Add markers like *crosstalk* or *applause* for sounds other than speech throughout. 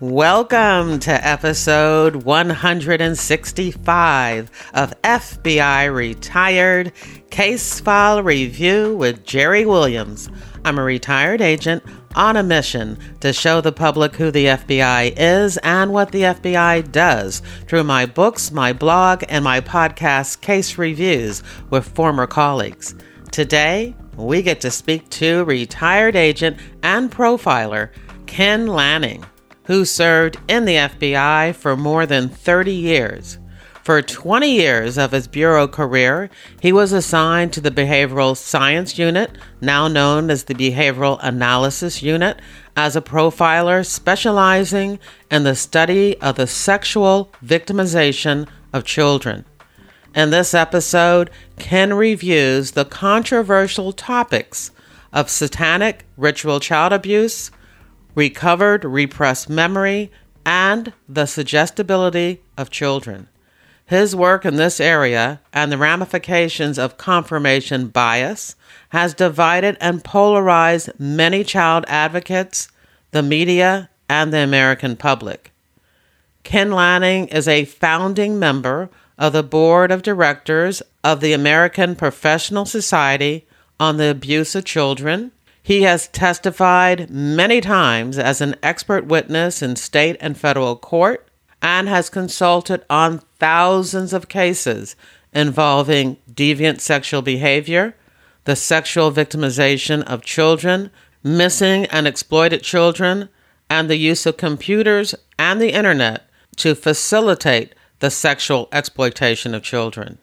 Welcome to episode 165 of FBI Retired Case File Review with Jerry Williams. I'm a retired agent on a mission to show the public who the FBI is and what the FBI does through my books, my blog, and my podcast case reviews with former colleagues. Today, we get to speak to retired agent and profiler Ken Lanning who served in the FBI for more than 30 years. For 20 years of his bureau career, he was assigned to the Behavioral Science Unit, now known as the Behavioral Analysis Unit, as a profiler specializing in the study of the sexual victimization of children. In this episode, Ken reviews the controversial topics of satanic ritual child abuse, recovered repressed memory, and the suggestibility of children. His work in this area and the ramifications of confirmation bias has divided and polarized many child advocates, the media, and the American public. Ken Lanning is a founding member of the board of directors of the American Professional Society on the Abuse of Children he has testified many times as an expert witness in state and federal court and has consulted on thousands of cases involving deviant sexual behavior, the sexual victimization of children, missing and exploited children, and the use of computers and the internet to facilitate the sexual exploitation of children.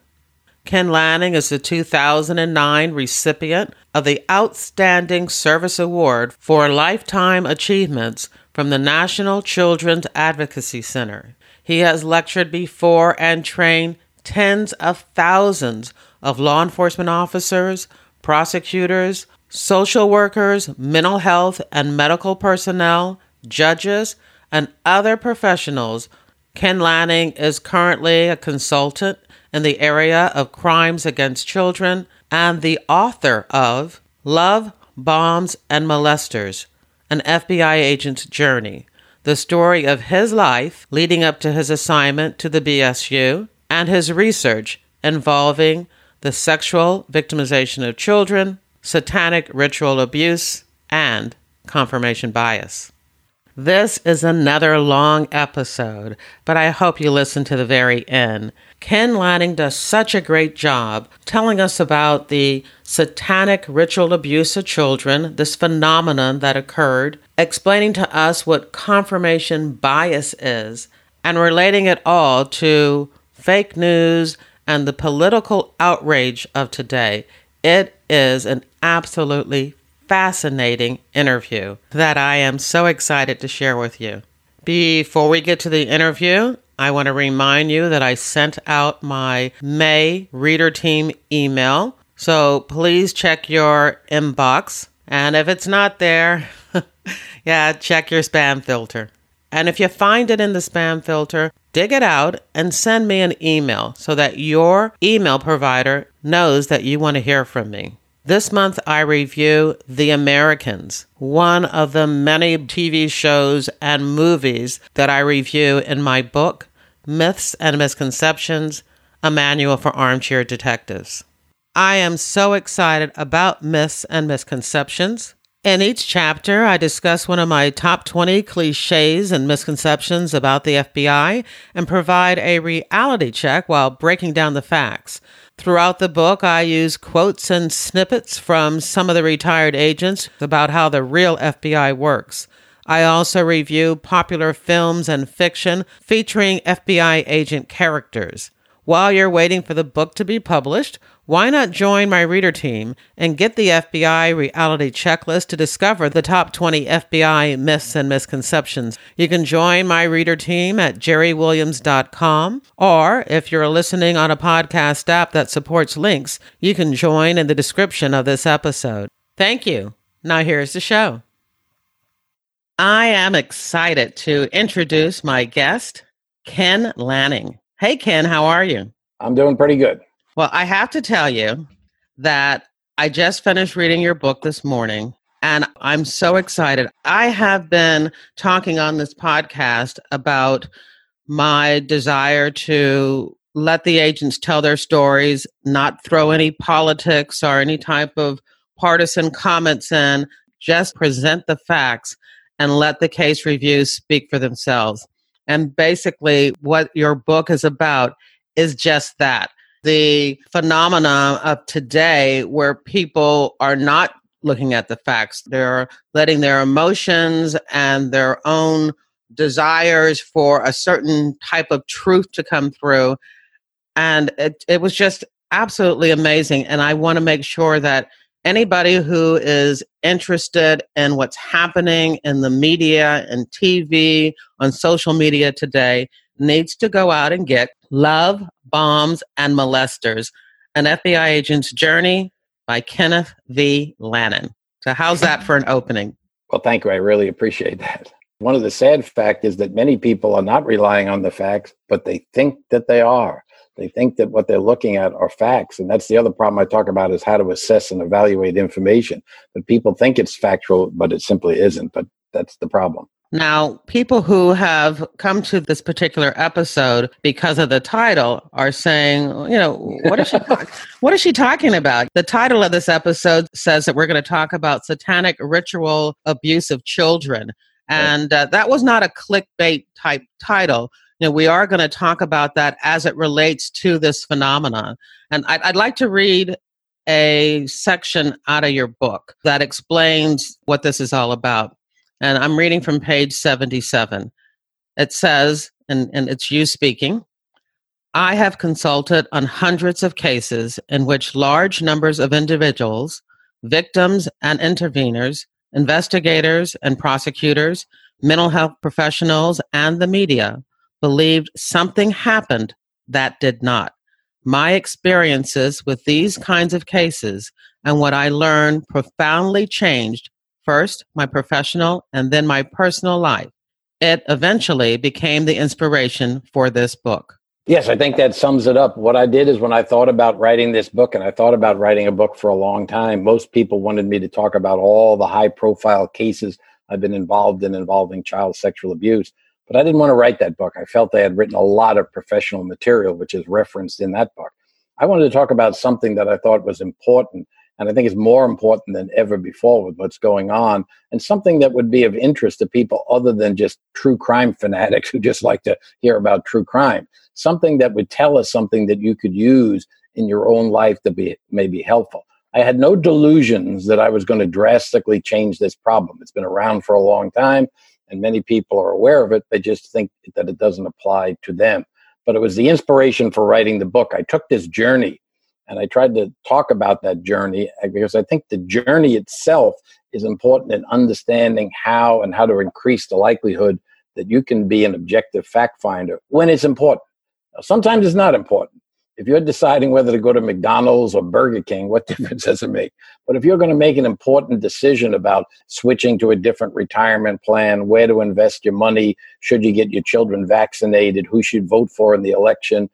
Ken Lanning is the 2009 recipient of the Outstanding Service Award for Lifetime Achievements from the National Children's Advocacy Center. He has lectured before and trained tens of thousands of law enforcement officers, prosecutors, social workers, mental health and medical personnel, judges, and other professionals. Ken Lanning is currently a consultant in the area of crimes against children and the author of Love, Bombs, and Molesters An FBI Agent's Journey, the story of his life leading up to his assignment to the BSU and his research involving the sexual victimization of children, satanic ritual abuse, and confirmation bias. This is another long episode, but I hope you listen to the very end. Ken Lanning does such a great job telling us about the satanic ritual abuse of children, this phenomenon that occurred, explaining to us what confirmation bias is, and relating it all to fake news and the political outrage of today. It is an absolutely fascinating interview that I am so excited to share with you. Before we get to the interview, I want to remind you that I sent out my May reader team email. So please check your inbox. And if it's not there, *laughs* yeah, check your spam filter. And if you find it in the spam filter, dig it out and send me an email so that your email provider knows that you want to hear from me. This month, I review The Americans, one of the many TV shows and movies that I review in my book, Myths and Misconceptions A Manual for Armchair Detectives. I am so excited about myths and misconceptions. In each chapter, I discuss one of my top 20 cliches and misconceptions about the FBI and provide a reality check while breaking down the facts. Throughout the book, I use quotes and snippets from some of the retired agents about how the real FBI works. I also review popular films and fiction featuring FBI agent characters. While you're waiting for the book to be published, why not join my reader team and get the FBI reality checklist to discover the top 20 FBI myths and misconceptions? You can join my reader team at jerrywilliams.com, or if you're listening on a podcast app that supports links, you can join in the description of this episode. Thank you. Now here's the show. I am excited to introduce my guest, Ken Lanning. Hey, Ken, how are you? I'm doing pretty good. Well, I have to tell you that I just finished reading your book this morning, And I'm so excited. I have been talking on this podcast about my desire to let the agents tell their stories, not throw any politics or any type of partisan comments in, just present the facts and let the case reviews speak for themselves. And basically, what your book is about is just that the phenomena of today where people are not looking at the facts. They're letting their emotions and their own desires for a certain type of truth to come through. And it, it was just absolutely amazing. And I want to make sure that anybody who is interested in what's happening in the media and TV, on social media today, needs to go out and get Love, Bombs, and Molesters, an FBI agent's journey by Kenneth V. Lanning. So, how's that for an opening? Well, thank you. I really appreciate that. One of the sad facts is that many people are not relying on the facts, but they think that they are. They think that what they're looking at are facts. And that's the other problem I talk about is how to assess and evaluate information. But people think it's factual, but it simply isn't. But that's the problem. Now, people who have come to this particular episode because of the title are saying, you know, what is she *laughs* what is she talking about? The title of this episode says that we're going to talk about satanic ritual abuse of children. And uh, that was not a clickbait type title. You know, we are going to talk about that as it relates to this phenomenon. And I'd, I'd like to read a section out of your book that explains what this is all about and I'm reading from page 77. It says, and, and it's you speaking, I have consulted on hundreds of cases in which large numbers of individuals, victims and interveners, investigators and prosecutors, mental health professionals, and the media believed something happened that did not. My experiences with these kinds of cases and what I learned profoundly changed first my professional and then my personal life. It eventually became the inspiration for this book. Yes, I think that sums it up. What I did is when I thought about writing this book, and I thought about writing a book for a long time, most people wanted me to talk about all the high profile cases I've been involved in involving child sexual abuse. But I didn't want to write that book. I felt I had written a lot of professional material, which is referenced in that book. I wanted to talk about something that I thought was important and I think it's more important than ever before with what's going on, and something that would be of interest to people other than just true crime fanatics who just like to hear about true crime. Something that would tell us something that you could use in your own life to be maybe helpful. I had no delusions that I was going to drastically change this problem. It's been around for a long time, and many people are aware of it. They just think that it doesn't apply to them. But it was the inspiration for writing the book. I took this journey and I tried to talk about that journey uh, because I think the journey itself is important in understanding how and how to increase the likelihood that you can be an objective fact finder when it's important. Now, sometimes it's not important. If you're deciding whether to go to McDonald's or Burger King, what *laughs* difference does it make? But if you're going to make an important decision about switching to a different retirement plan, where to invest your money, should you get your children vaccinated, who should vote for in the election,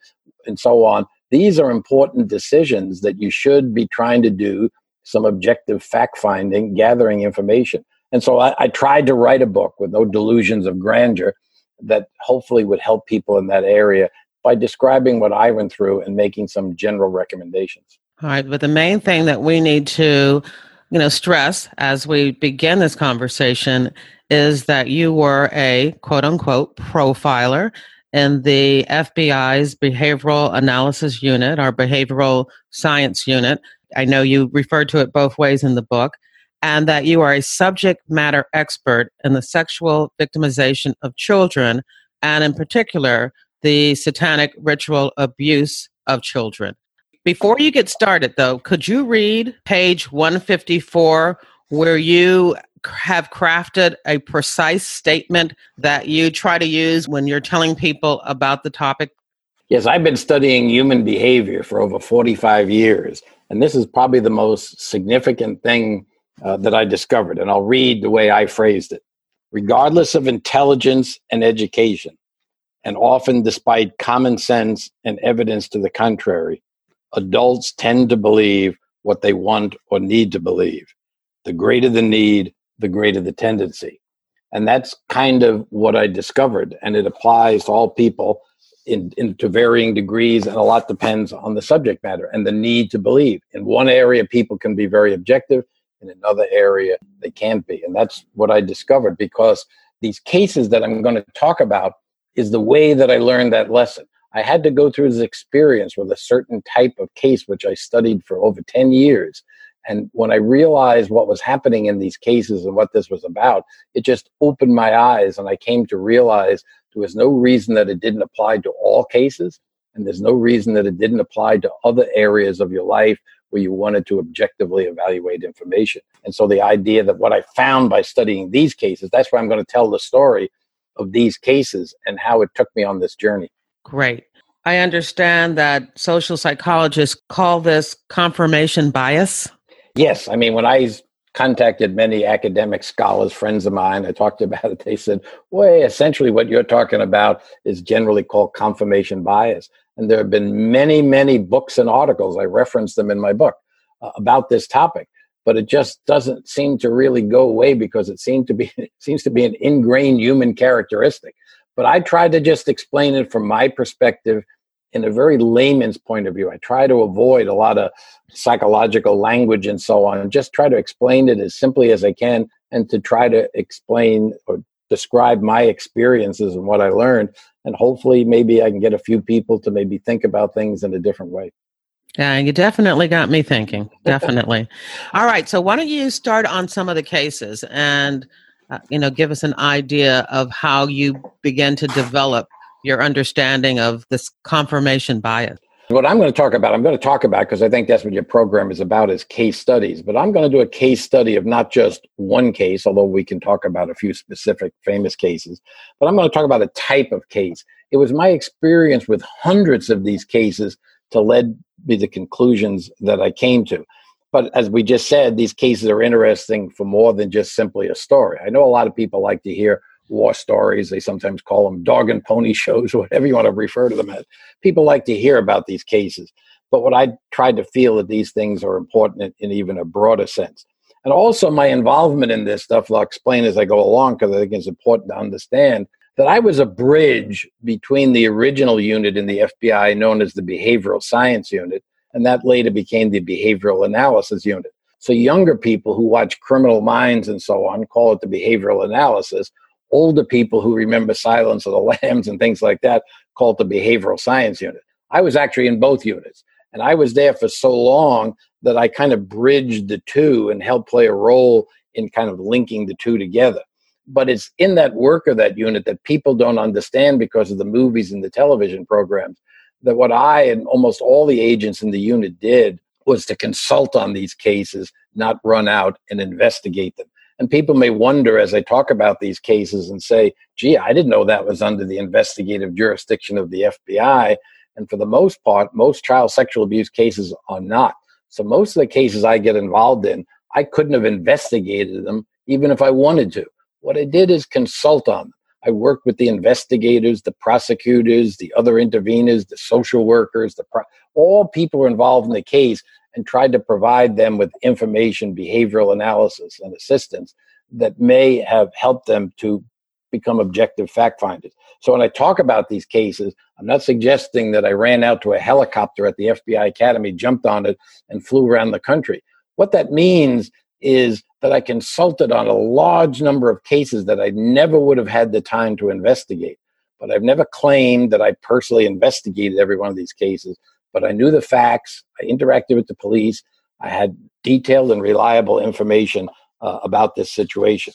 and so on, these are important decisions that you should be trying to do some objective fact finding, gathering information. And so I, I, tried to write a book with no delusions of grandeur that hopefully would help people in that area by describing what I went through and making some general recommendations. All right, but the main thing that we need to, you know, stress as we begin this conversation is that you were a quote unquote profiler in the FBI's Behavioral Analysis Unit, our Behavioral Science Unit. I know you referred to it both ways in the book, and that you are a subject matter expert in the sexual victimization of children, and in particular, the satanic ritual abuse of children. Before you get started, though, could you read page 154 where you have crafted a precise statement that you try to use when you're telling people about the topic? Yes, I've been studying human behavior for over 45 years, and this is probably the most significant thing uh, that I discovered. And I'll read the way I phrased it. Regardless of intelligence and education, and often despite common sense and evidence to the contrary, adults tend to believe what they want or need to believe. the greater the need, the greater the tendency. And that's kind of what I discovered. And it applies to all people in, in, to varying degrees. And a lot depends on the subject matter and the need to believe. In one area, people can be very objective. In another area, they can't be. And that's what I discovered because these cases that I'm going to talk about is the way that I learned that lesson. I had to go through this experience with a certain type of case, which I studied for over 10 years. And when I realized what was happening in these cases and what this was about, it just opened my eyes. And I came to realize there was no reason that it didn't apply to all cases. And there's no reason that it didn't apply to other areas of your life where you wanted to objectively evaluate information. And so the idea that what I found by studying these cases, that's why I'm going to tell the story of these cases and how it took me on this journey. Great. I understand that social psychologists call this confirmation bias. Yes. I mean, when I contacted many academic scholars, friends of mine, I talked *laughs* about it, they said, well, essentially what you're talking about is generally called confirmation bias. And there have been many, many books and articles, I reference them in my book, uh, about this topic. But it just doesn't seem to really go away because it seemed to be *laughs* seems to be an ingrained human characteristic. But I tried to just explain it from my perspective in a very layman's point of view. I try to avoid a lot of psychological language and so on, and just try to explain it as simply as I can and to try to explain or describe my experiences and what I learned. And hopefully, maybe I can get a few people to maybe think about things in a different way. Yeah, you definitely got me thinking. Definitely. *laughs* All right. So, why don't you start on some of the cases and uh, you know, give us an idea of how you begin to develop your understanding of this confirmation bias. What I'm going to talk about, I'm going to talk about because I think that's what your program is about is case studies. But I'm going to do a case study of not just one case, although we can talk about a few specific famous cases. But I'm going to talk about a type of case. It was my experience with hundreds of these cases to lead me to the conclusions that I came to. But as we just said, these cases are interesting for more than just simply a story. I know a lot of people like to hear war stories. They sometimes call them dog and pony shows, *laughs* whatever you want to refer to them as. People like to hear about these cases. But what I tried to feel that these things are important in, in even a broader sense. And also my involvement in this stuff, I'll explain as I go along because I think it's important to understand that I was a bridge between the original unit in the FBI known as the Behavioral Science Unit and that later became the behavioral analysis unit. So younger people who watch Criminal Minds and so on call it the behavioral analysis. Older people who remember Silence of the *laughs* Lambs and things like that called the behavioral science unit. I was actually in both units, and I was there for so long that I kind of bridged the two and helped play a role in kind of linking the two together. But it's in that work of that unit that people don't understand because of the movies and the television programs that what I and almost all the agents in the unit did was to consult on these cases, not run out and investigate them. And people may wonder as I talk about these cases and say, gee, I didn't know that was under the investigative jurisdiction of the FBI. And for the most part, most child sexual abuse cases are not. So most of the cases I get involved in, I couldn't have investigated them even if I wanted to. What I did is consult on them. I worked with the investigators, the prosecutors, the other interveners, the social workers, the pro- all people involved in the case and tried to provide them with information, behavioral analysis, and assistance that may have helped them to become objective fact finders. So when I talk about these cases, I'm not suggesting that I ran out to a helicopter at the FBI Academy, jumped on it, and flew around the country. What that means is that I consulted on a large number of cases that I never would have had the time to investigate. But I've never claimed that I personally investigated every one of these cases. But I knew the facts. I interacted with the police. I had detailed and reliable information uh, about this situation.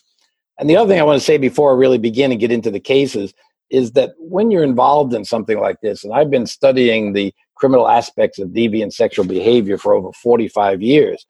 And the other thing I want to say before I really begin and get into the cases is that when you're involved in something like this, and I've been studying the criminal aspects of deviant sexual behavior for over 45 years,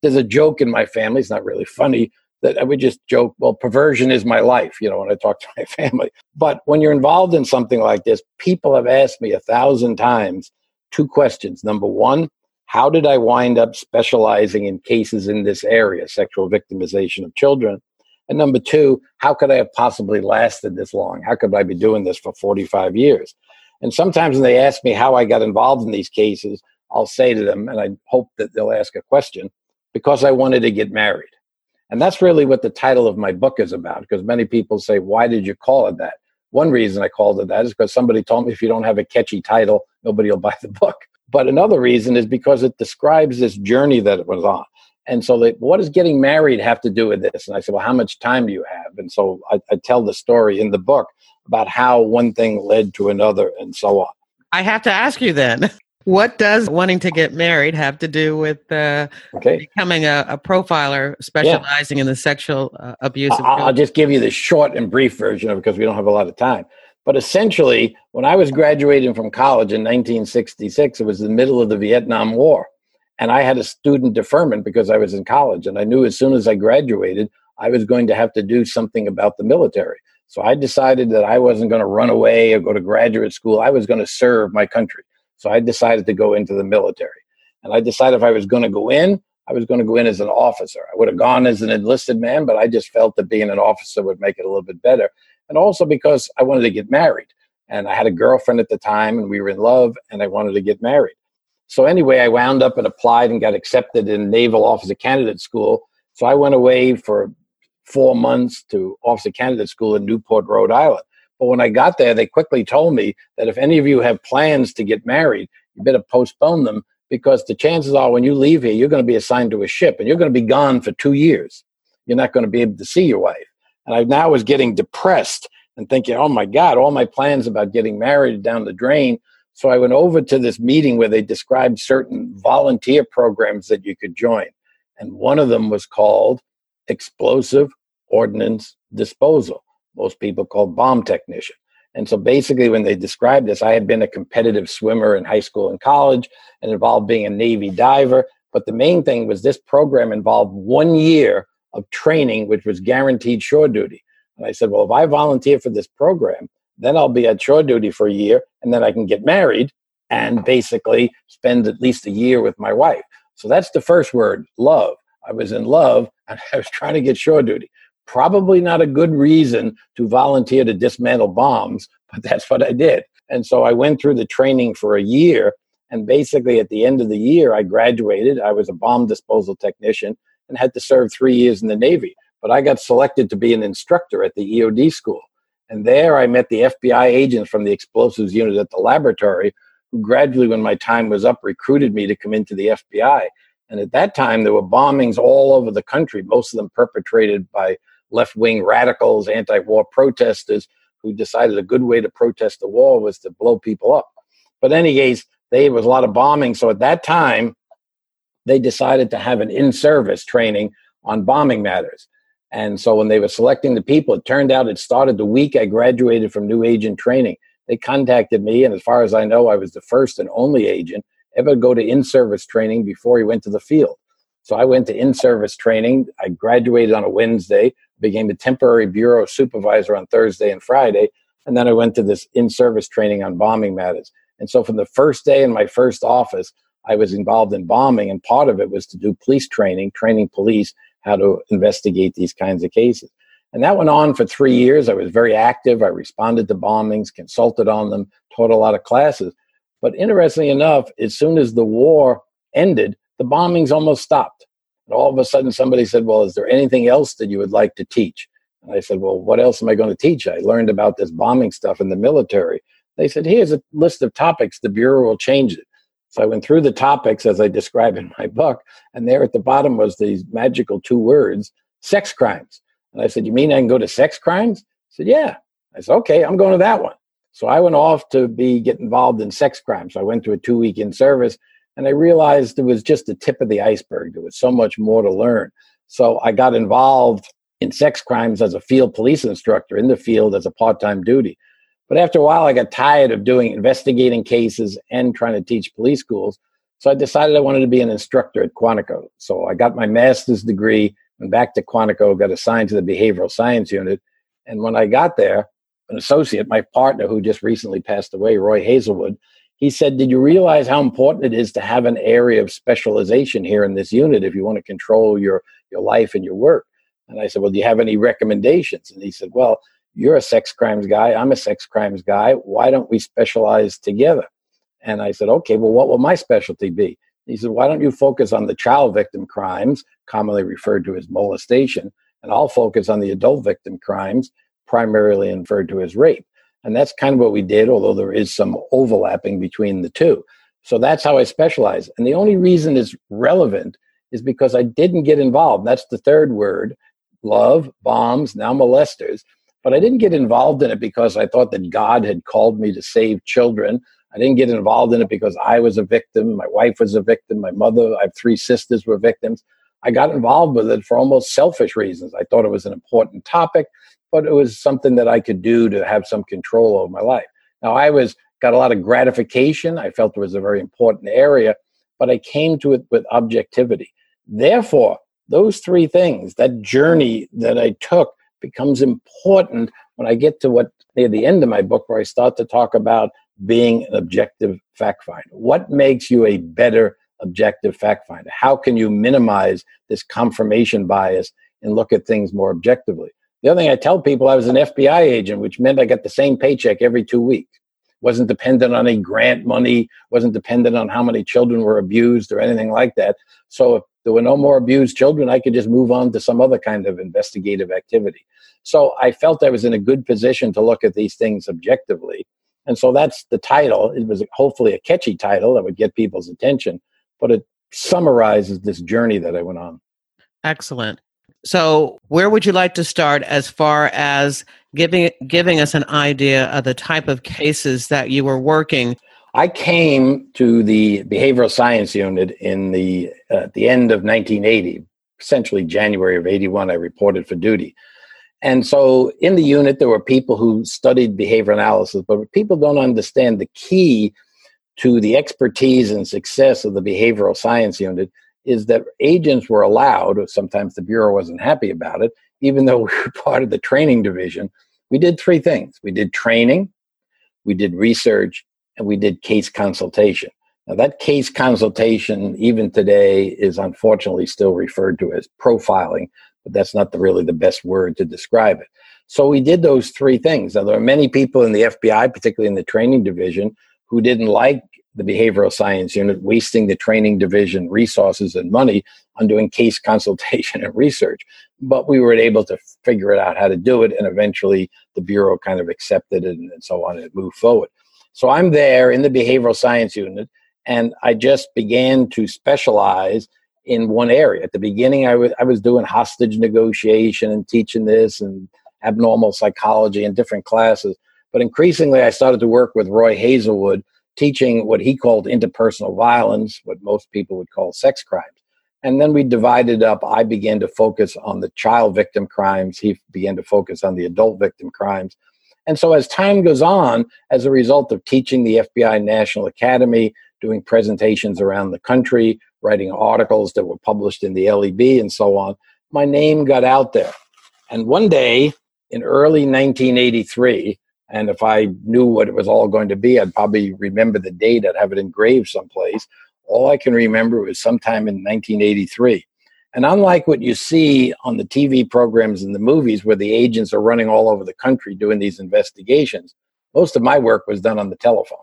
there's a joke in my family. It's not really funny that I would just joke, well, perversion is my life, you know, when I talk to *laughs* my family. But when you're involved in something like this, people have asked me a thousand times two questions. Number one, how did I wind up specializing in cases in this area, sexual victimization of children? And number two, how could I have possibly lasted this long? How could I be doing this for 45 years? And sometimes when they ask me how I got involved in these cases, I'll say to them, and I hope that they'll ask a question, because I wanted to get married. And that's really what the title of my book is about, because many people say, Why did you call it that? One reason I called it that is because somebody told me if you don't have a catchy title, nobody will buy the book. But another reason is because it describes this journey that it was on. And so, they, what does getting married have to do with this? And I said, well, how much time do you have? And so I, I tell the story in the book about how one thing led to another and so on. I have to ask you then. *laughs* What does wanting to get married have to do with uh, okay. becoming a, a, profiler specializing yeah. in the sexual uh, abuse? I'll, I'll just give you the short and brief version of it because we don't have a lot of time. But essentially, when I was graduating from college in 1966, it was the middle of the Vietnam War. And I had a student deferment because I was in college. And I knew as soon as I graduated, I was going to have to do something about the military. So I decided that I wasn't going to run away or go to graduate school. I was going to serve my country. So I decided to go into the military. And I decided if I was going to go in, I was going to go in as an officer. I would have gone as an enlisted man, but I just felt that being an officer would make it a little bit better. And also because I wanted to get married. And I had a girlfriend at the time and we were in love and I wanted to get married. So anyway, I wound up and applied and got accepted in Naval Officer Candidate School. So I went away for four months to Officer Candidate School in Newport, Rhode Island. But when I got there, they quickly told me that if any of you have plans to get married, you better postpone them because the chances are when you leave here, you're going to be assigned to a ship and you're going to be gone for two years. You're not going to be able to see your wife. And I now was getting depressed and thinking, oh my God, all my plans about getting married down the drain so I went over to this meeting where they described certain volunteer programs that you could join. And one of them was called Explosive Ordnance Disposal. Most people call bomb technician. And so basically, when they described this, I had been a competitive swimmer in high school and college and involved being a Navy diver. But the main thing was this program involved one year of training, which was guaranteed shore duty. And I said, well, if I volunteer for this program, then I'll be at shore duty for a year, and then I can get married and basically spend at least a year with my wife. So that's the first word, love. I was in love and *laughs* I was trying to get shore duty. Probably not a good reason to volunteer to dismantle bombs, *laughs* but that's what I did. And so I went through the training for a year. And basically, at the end of the year, I graduated. I was a bomb disposal technician and had to serve three years in the Navy. But I got selected to be an instructor at the EOD school. And there I met the FBI agents from the explosives unit at the laboratory, who gradually, when my time was up, recruited me to come into the FBI. And at that time, there were bombings all over the country, most of them perpetrated by left wing radicals, anti war protesters who decided a good way to protest the war was to blow people up. But, any case, there was a lot of bombing. So at that time, they decided to have an in service training on bombing matters. And so when they were selecting the people, it turned out it started the week I graduated from new agent training. They contacted me, and as far as I know, I was the first and only agent ever to go to in service training before he went to the field. So I went to in service training. I graduated on a Wednesday, became the temporary bureau supervisor on Thursday and Friday, and then I went to this in service training on bombing matters. And so from the first day in my first office, I was involved in bombing, and part of it was to do police training, training police how to investigate these kinds of cases. And that went on for three years. I was very active. I responded to bombings, consulted on them, taught a lot of classes. But interestingly enough, as soon as the war ended, the bombings almost stopped. And all of a sudden, somebody said, Well, is there anything else that you would like to teach? And I said, Well, what else am I going to teach? I learned about this bombing stuff in the military. They said, Here's a list of topics. The Bureau will change it. So I went through the topics as I describe in my book, and there at the bottom was these magical two words, sex crimes. And I said, You mean I can go to sex crimes? Said, Yeah. I said, Okay, I'm going to that one. So I went off to be get involved in sex crimes. So I went to a two week in service and I realized it was just the tip of the iceberg. There was so much more to learn. So I got involved in sex crimes as a field police instructor in the field as a part time duty. But after a while, I got tired of doing investigating cases and trying to teach police schools. So I decided I wanted to be an instructor at Quantico. So I got my master's degree, went back to Quantico, got assigned to the behavioral science unit. And when I got there, an associate, my partner who just recently passed away, Roy Hazelwood, he said, Did you realize how important it is to have an area of specialization here in this unit if you want to control your, your life and your work? And I said, Well, do you have any recommendations? And he said, Well, you're a sex crimes guy. I'm a sex crimes guy. Why don't we specialize together? And I said, okay, well, what will my specialty be? He said, Why don't you focus on the child victim crimes, commonly referred to as molestation, and I'll focus on the adult victim crimes, primarily referred to as rape. And that's kind of what we did, although there is some overlapping between the two. So that's how I specialize. And the only reason it's relevant is because I didn't get involved. That's the third word love, bombs, now molesters. But I didn't get involved in it because I thought that God had called me to save children. I didn't get involved in it because I was a victim. My wife was a victim. My mother, I have three sisters, were victims. I got involved with it for almost selfish reasons. I thought it was an important topic, but it was something that I could do to have some control over my life. Now, I was got a lot of gratification. I felt it was a very important area, but I came to it with objectivity. Therefore, those three things, that journey that I took, becomes important when I get to what near the end of my book, where I start to talk about being an objective fact finder. What makes you a better objective fact finder? How can you minimize this confirmation bias and look at things more objectively? The other thing I tell people, I was an FBI agent, which meant I got the same paycheck every two weeks. Wasn't dependent on any grant money, wasn't dependent on how many children were abused or anything like that. So if there were no more abused children, I could just move on to some other kind of investigative activity. So I felt I was in a good position to look at these things objectively. And so that's the title. It was hopefully a catchy title that would get people's attention, but it summarizes this journey that I went on. Excellent. So, where would you like to start as far as giving giving us an idea of the type of cases that you were working? I came to the behavioral science unit in the uh, the end of 1980, essentially January of 81. I reported for duty, and so in the unit, there were people who studied behavior analysis, but people don't understand the key to the expertise and success of the behavioral science unit is that agents were allowed, sometimes the Bureau wasn't happy about it, even though *laughs* we were part of the training division. We did three things we did training, we did research, and we did case consultation. Now, that case consultation, even today, is unfortunately still referred to as profiling but that's not the, really the best word to describe it. So we did those three things. Now, there are many people in the FBI, particularly in the training division, who didn't like the behavioral science unit wasting the training division resources and money on doing case *laughs* consultation and research. But we were able to figure it out how to do it, and eventually the Bureau kind of accepted it and, so on, and moved forward. So I'm there in the behavioral science unit, and I just began to specialize in one area. At the beginning, I was I was doing hostage negotiation and teaching this and abnormal psychology and different classes. But increasingly, I started to work with Roy Hazelwood, teaching what he called interpersonal violence, what most people would call sex crimes. And then we divided up. I began to focus on the child victim crimes. He began to focus on the adult victim crimes. And so, as time goes on, as a result of teaching the FBI National Academy, doing presentations around the country, writing articles that were published in the LEB and so on, my name got out there. And one day in early 1983, and if I knew what it was all going to be, I'd probably remember the date, I'd have it engraved someplace. All I can remember was sometime in 1983. And unlike what you see on the TV programs and the movies where the agents are running all over the country doing these investigations, most of my work was done on the telephone.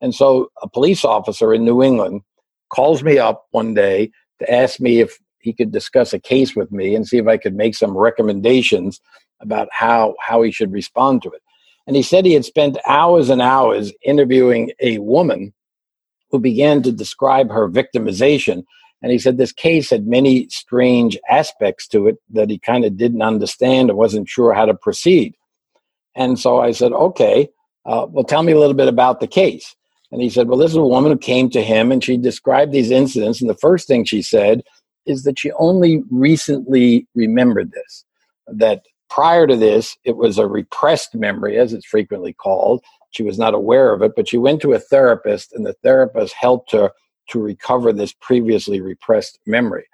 And so a police officer in New England calls me up one day to ask me if he could discuss a case with me and see if I could make some recommendations about how how he should respond to it. And he said he had spent hours and hours interviewing a woman who began to describe her victimization. And he said this case had many strange aspects to it that he kind of didn't understand and wasn't sure how to proceed. And so I said, okay, uh, well, tell me a little bit about the case. And he said, Well, this is a woman who came to him and she described these incidents. And the first thing she said is that she only recently remembered this, that prior to this, it was a repressed memory, as it's frequently called. She was not aware of it, but she went to a therapist, and the therapist helped her to recover this previously repressed memory.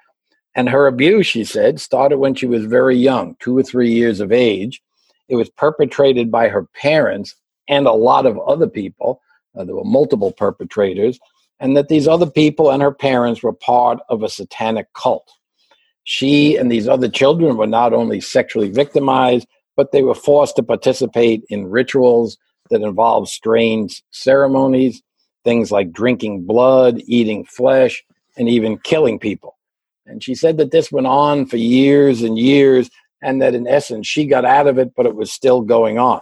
And her abuse, she said, started when she was very young, two or three years of age. It was perpetrated by her parents and a lot of other people uh, there were multiple perpetrators, and that these other people and her parents were part of a satanic cult. She and these other children were not only sexually victimized, but they were forced to participate in rituals that involved strange ceremonies, things like drinking blood, eating flesh, and even killing people. And she said that this went on for years and years, and that in essence, she got out of it, but it was still going on.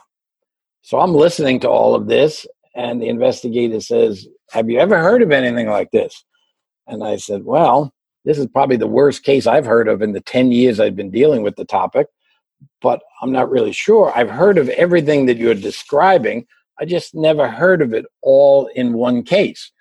So I'm listening to all of this, and the investigator says, Have you ever heard of anything like this? And I said, Well, this is probably the worst case I've heard of in the 10 years I've been dealing with the topic, but I'm not really sure. I've heard of everything that you're describing. I just never heard of it all in one case.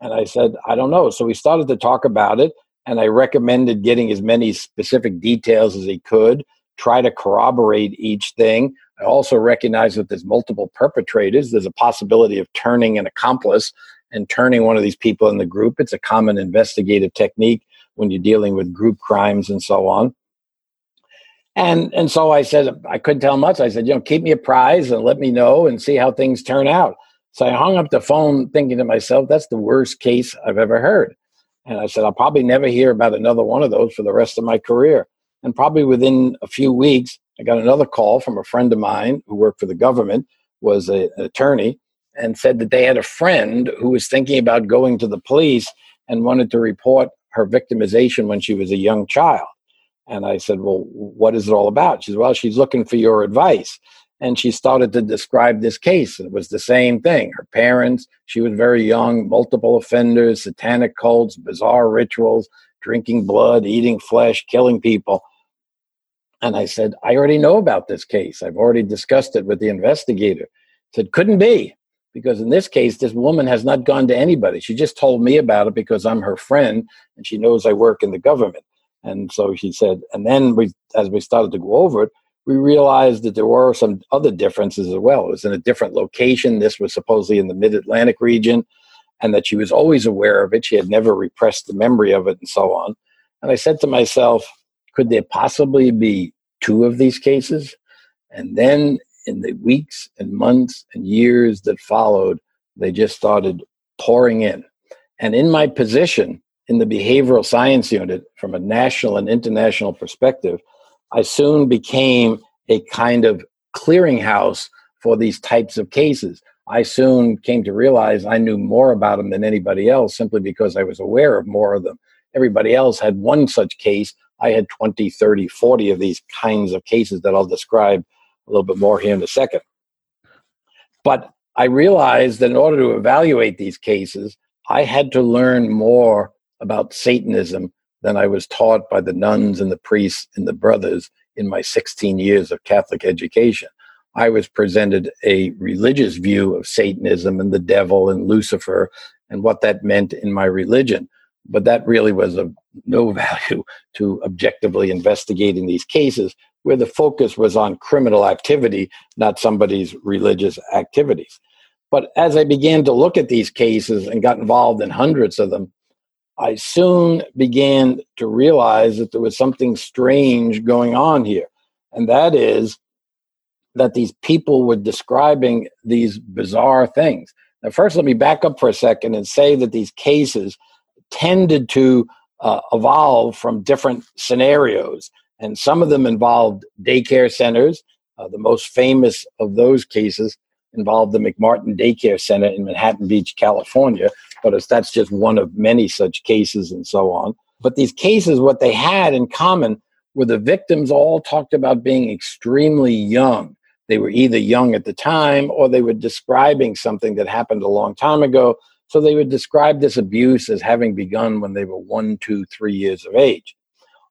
And I said, I don't know. So we started to talk about it, and I recommended getting as many specific details as he could, try to corroborate each thing. I also recognize that there's multiple perpetrators. There's a possibility of turning an accomplice and turning one of these people in the group. It's a common investigative technique when you're dealing with group crimes and so on. And and so I said I couldn't tell much. I said, you know, keep me apprised and let me know and see how things turn out. So I hung up the phone thinking to myself, that's the worst case I've ever heard. And I said, I'll probably never hear about another one of those for the rest of my career. And probably within a few weeks, I got another call from a friend of mine who worked for the government, was a, an attorney, and said that they had a friend who was thinking about going to the police and wanted to report her victimization when she was a young child. And I said, Well, what is it all about? She said, Well, she's looking for your advice. And she started to describe this case. It was the same thing. Her parents, she was very young, multiple offenders, satanic cults, bizarre rituals, drinking blood, eating flesh, killing people. And I said, I already know about this case. I've already discussed it with the investigator. said, couldn't be because in this case, this woman has not gone to anybody. She just told me about it because I'm her friend and she knows I work in the government. And so she said, and then we, as we started to go over it, we realized that there were some other differences as well. It was in a different location. This was supposedly in the mid Atlantic region, and that she was always aware of it. She had never repressed the memory of it, and so on. And I said to myself, could there possibly be two of these cases? And then in the weeks and months and years that followed, they just started pouring in. And in my position in the behavioral science unit, from a national and international perspective, I soon became a kind of clearinghouse for these types of cases. I soon came to realize I knew more about them than anybody else simply because I was aware of more of them. Everybody else had one such case. I had 20, 30, 40 of these kinds of cases that I'll describe a little bit more here in a second. But I realized that in order to evaluate these cases, I had to learn more about Satanism than I was taught by the nuns and the priests and the brothers in my 16 years of Catholic education. I was presented a religious view of Satanism and the devil and Lucifer and what that meant in my religion. But that really was of no *laughs* value to objectively investigating these cases where the focus was on criminal activity, not somebody's religious activities. But as I began to look at these cases and got involved in hundreds of them, I soon began to realize that there was something strange going on here. And that is that these people were describing these bizarre things. Now, first, let me back up for a second and say that these cases tended to uh, evolve from different scenarios and some of them involved daycare centers. Uh, the most famous of those cases involved the McMartin Daycare Center in Manhattan Beach, California. But that's just one of many such cases and so on. But these cases, what they had in common were the victims all talked about being extremely young. They were either young at the time or they were describing something that happened a long time ago. So they would describe this abuse as having begun when they were one, two, three years of age.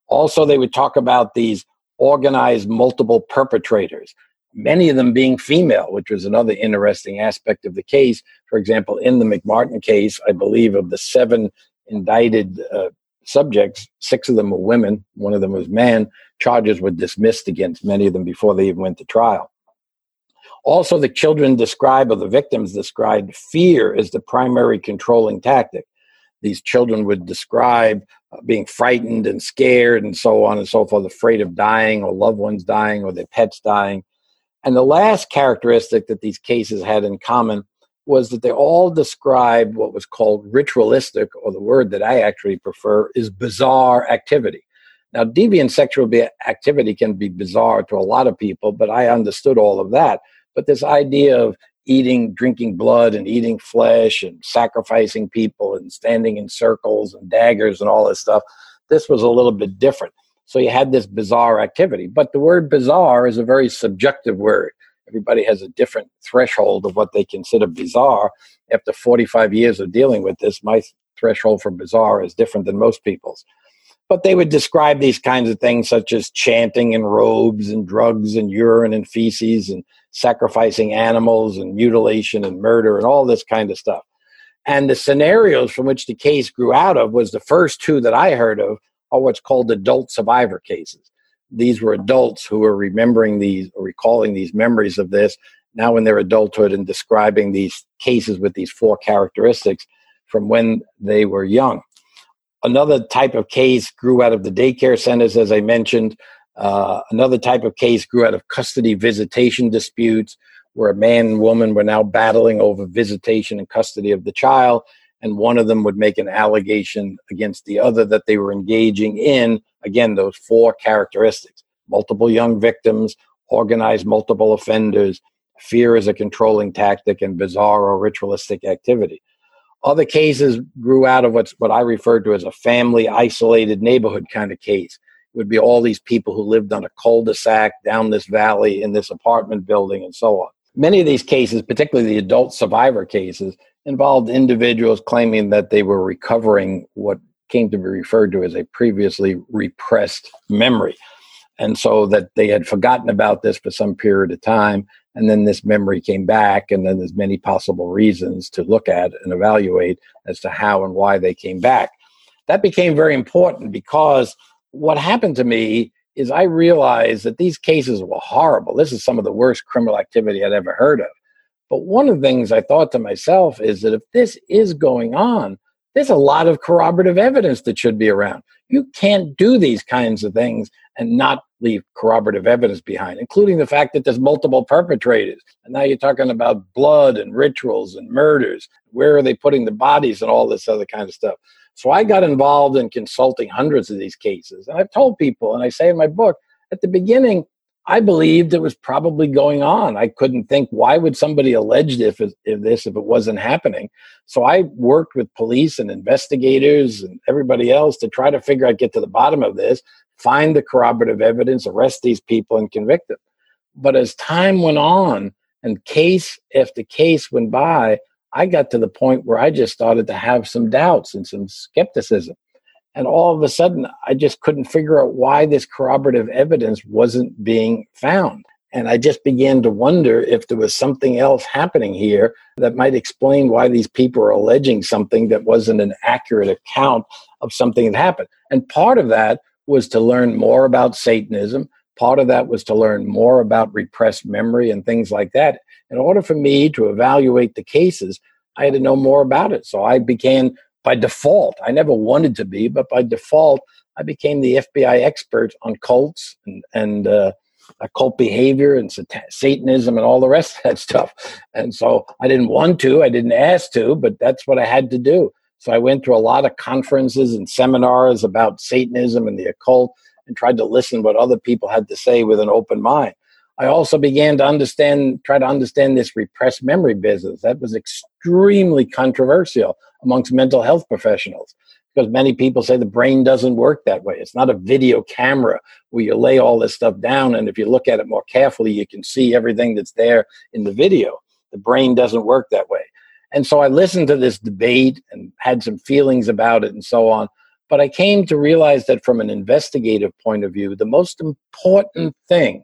Also, they would talk about these organized multiple perpetrators, many of them being female, which was another interesting aspect of the case. For example, in the McMartin case, I believe of the seven indicted uh, subjects, six of them were women, one of them was man. Charges were dismissed against many of them before they even went to trial. Also, the children describe, or the victims described, fear as the primary controlling tactic. These children would describe being frightened and scared and so on and so forth, afraid of dying or loved ones dying or their pets dying. And the last characteristic that these cases had in common was that they all described what was called ritualistic, or the word that I actually prefer is bizarre activity. Now, deviant sexual activity can be bizarre to a lot of people, but I understood all of that. But this idea of eating, drinking blood and eating flesh and sacrificing people and standing in circles and daggers and all this stuff. This was a little bit different. So you had this bizarre activity. But the word bizarre is a very subjective word. Everybody has a different threshold of what they consider bizarre. After 45 years of dealing with this, my threshold for bizarre is different than most people's. But they would describe these kinds of things such as chanting and robes and drugs and urine and feces and sacrificing animals and mutilation and murder and all this kind of stuff. And the scenarios from which the case grew out of was the first two that I heard of are what's called adult survivor cases. These were adults who were remembering these or recalling these memories of this now in their adulthood and describing these cases with these four characteristics from when they were young. Another type of case grew out of the daycare centers, as I mentioned. Uh, another type of case grew out of custody visitation disputes, where a man and woman were now battling over visitation and custody of the child, and one of them would make an allegation against the other that they were engaging in, again, those four characteristics multiple young victims, organized multiple offenders, fear as a controlling tactic, and bizarre or ritualistic activity. Other cases grew out of what's what I refer to as a family isolated neighborhood kind of case. It would be all these people who lived on a cul-de-sac down this valley in this apartment building and so on. Many of these cases, particularly the adult survivor cases, involved individuals claiming that they were recovering what came to be referred to as a previously repressed memory. And so that they had forgotten about this for some period of time and then this memory came back and then there's many possible reasons to look at and evaluate as to how and why they came back. That became very important because what happened to me is i realized that these cases were horrible. This is some of the worst criminal activity i'd ever heard of but one of the things i thought to myself is that if this is going on there's a lot of corroborative evidence that should be around you can't do these kinds of things and not leave corroborative evidence behind, including the fact that there's multiple perpetrators. And now you're talking about blood and rituals and murders. Where are they putting the bodies and all this other kind of stuff? So I got involved in consulting hundreds of these cases. And I've told people, and I say in my book, at the beginning, I believed it was probably going on. I couldn't think why would somebody allege if, if this if it wasn't happening. So I worked with police and investigators and everybody else to try to figure out get to the bottom of this find the corroborative evidence, arrest these people, and convict them. But as time went on and case after case went by, I got to the point where I just started to have some doubts and some skepticism. And all of a sudden, I just couldn't figure out why this corroborative evidence wasn't being found. And I just began to wonder if there was something else happening here that might explain why these people are alleging something that wasn't an accurate account of something that happened. And part of that was to learn more about Satanism. Part of that was to learn more about repressed memory and things like that. In order for me to evaluate the cases, I had to know more about it. So I began by default. I never wanted to be, but by default, I became the FBI expert on cults and, and uh, occult behavior and Satanism and all the rest of that stuff. And so I didn't want to, I didn't ask to, but that's what I had to do. So I went to a lot of conferences and seminars about Satanism and the occult and tried to listen what other people had to say with an open mind. I also began to understand, try to understand this repressed memory business. That was extremely controversial amongst mental health professionals because many people say the brain doesn't work that way. It's not a video camera where you lay all this stuff down, and if you look at it more carefully, you can see everything that's there in the video. The brain doesn't work that way. And so I listened to this debate and had some feelings about it and so on. But I came to realize that from an investigative point of view, the most important thing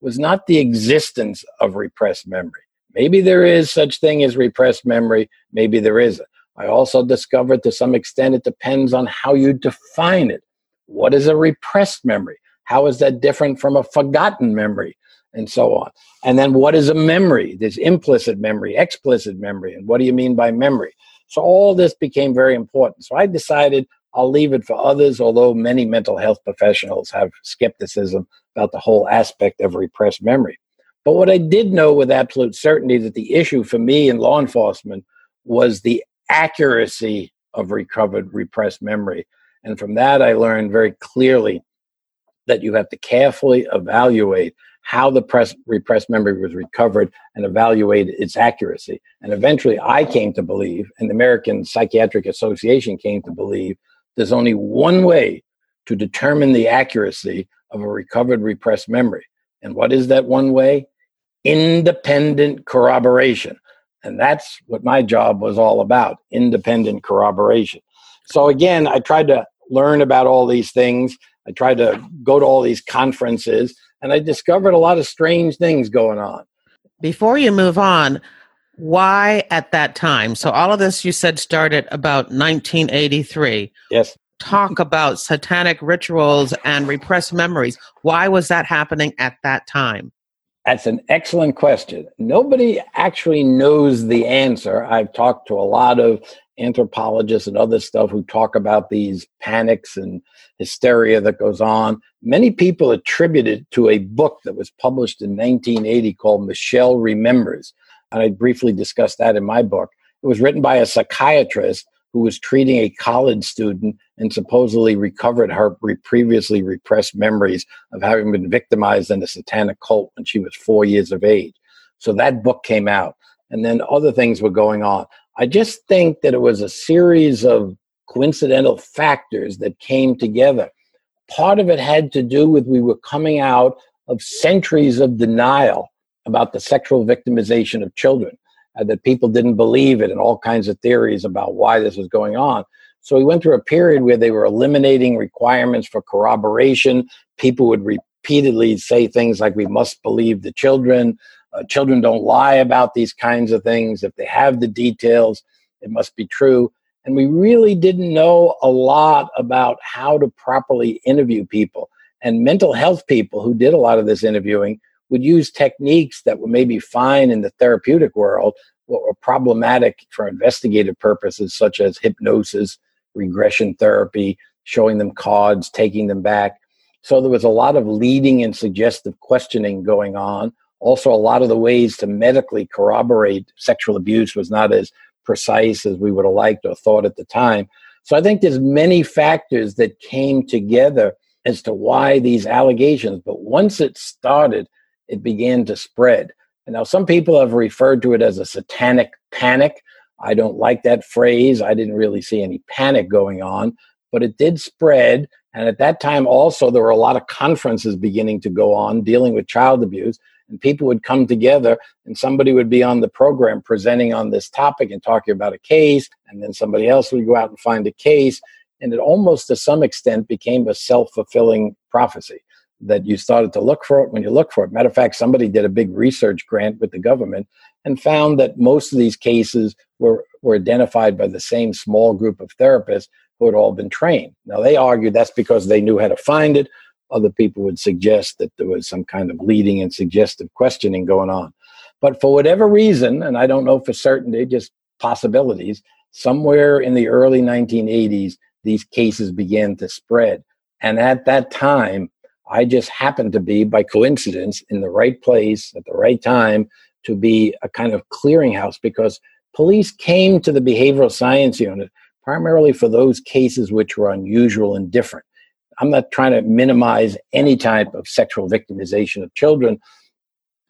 was not the existence of repressed memory. Maybe there is such thing as repressed memory, maybe there isn't. I also discovered to some extent it depends on how you define it. What is a repressed memory? How is that different from a forgotten memory? and so on. And then what is a memory? There's implicit memory, explicit memory, and what do you mean by memory? So all this became very important. So I decided I'll leave it for others, although many mental health professionals have skepticism about the whole aspect of repressed memory. But what I did know with absolute certainty that the issue for me in law enforcement was the accuracy of recovered repressed memory. And from that, I learned very clearly that you have to carefully evaluate how the press, repressed memory was recovered and evaluate its accuracy. And eventually I came to believe, and the American Psychiatric Association came to believe, there's only one way to determine the accuracy of a recovered repressed memory. And what is that one way? Independent corroboration. And that's what my job was all about independent corroboration. So, again, I tried to learn about all these things. I tried to go to all these conferences and I discovered a lot of strange things going on. Before you move on, why at that time? So all of this you said started about 1983. Yes. Talk about satanic rituals and repressed memories. Why was that happening at that time? That's an excellent question. Nobody actually knows the answer. I've talked to a lot of anthropologists and other stuff who talk about these panics and hysteria that goes on. Many people attribute it to a book that was published in 1980 called Michelle Remembers. And I briefly discussed that in my book. It was written by a psychiatrist who was treating a college student and supposedly recovered her previously repressed memories of having been victimized in a satanic cult when she was four years of age. So that book came out. And then other things were going on. I just think that it was a series of coincidental factors that came together. Part of it had to do with we were coming out of centuries of denial about the sexual victimization of children, uh, that people didn't believe it, and all kinds of theories about why this was going on. So we went through a period where they were eliminating requirements for corroboration. People would repeatedly say things like, we must believe the children. Uh, children don't lie about these kinds of things. If they have the details, it must be true. And we really didn't know a lot about how to properly interview people. And mental health people who did a lot of this interviewing would use techniques that were maybe fine in the therapeutic world, but were problematic for investigative purposes, such as hypnosis, regression therapy, showing them cards, taking them back. So there was a lot of leading and suggestive questioning going on also, a lot of the ways to medically corroborate sexual abuse was not as precise as we would have liked or thought at the time. So I think there's many factors that came together as to why these allegations, but once it started, it began to spread. And now some people have referred to it as a satanic panic. I don't like that phrase. I didn't really see any panic going on, but it did spread. And at that time, also, there were a lot of conferences beginning to go on dealing with child abuse and people would come together and somebody would be on the program presenting on this topic and talking about a case and then somebody else would go out and find a case and it almost to some extent became a self-fulfilling prophecy that you started to look for it when you look for it matter of fact somebody did a big research grant with the government and found that most of these cases were, were identified by the same small group of therapists who had all been trained now they argued that's because they knew how to find it other people would suggest that there was some kind of leading and suggestive questioning going on. But for whatever reason, and I don't know for certain, they just possibilities, somewhere in the early 1980s, these cases began to spread. And at that time, I just happened to be, by coincidence, in the right place at the right time to be a kind of clearinghouse because police came to the behavioral science unit primarily for those cases which were unusual and different. I'm not trying to minimize any type of sexual victimization of children.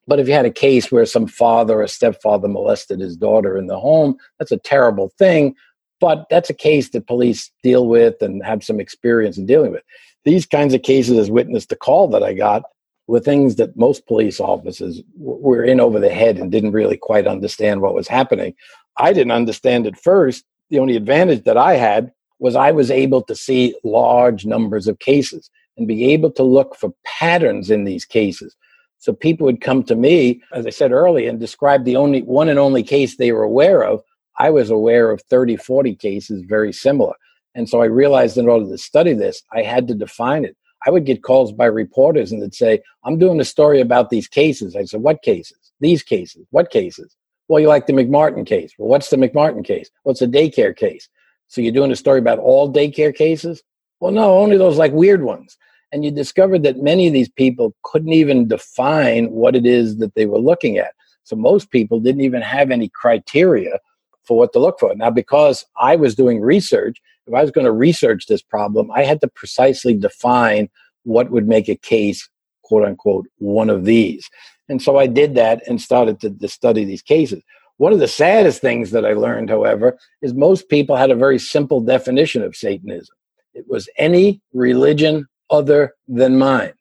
But if you had a case where some father or stepfather molested his daughter in the home, that's a terrible thing. But that's a case that police deal with and have some experience in dealing with. These kinds of cases, as witness the call that I got, were things that most police officers were in over the head and didn't really quite understand what was happening. I didn't understand at first. The only advantage that I had was I was able to see large numbers of cases and be able to look for patterns in these cases. So people would come to me, as I said earlier, and describe the only one and only case they were aware of. I was aware of 30, 40 cases very similar. And so I realized in order to study this, I had to define it. I would get calls by reporters and they'd say, I'm doing a story about these cases. I said, What cases? These cases. What cases? Well, you like the McMartin case. Well, what's the McMartin case? What's well, a daycare case? So you're doing a story about all daycare cases? Well, no, only those like weird ones. And you discovered that many of these people couldn't even define what it is that they were looking at. So most people didn't even have any criteria for what to look for. Now, because I was doing research, if I was going to research this problem, I had to precisely define what would make a case quote unquote one of these. And so I did that and started to, to study these cases. One of the saddest things that I learned, however, is most people had a very simple definition of Satanism. It was any religion other than mine.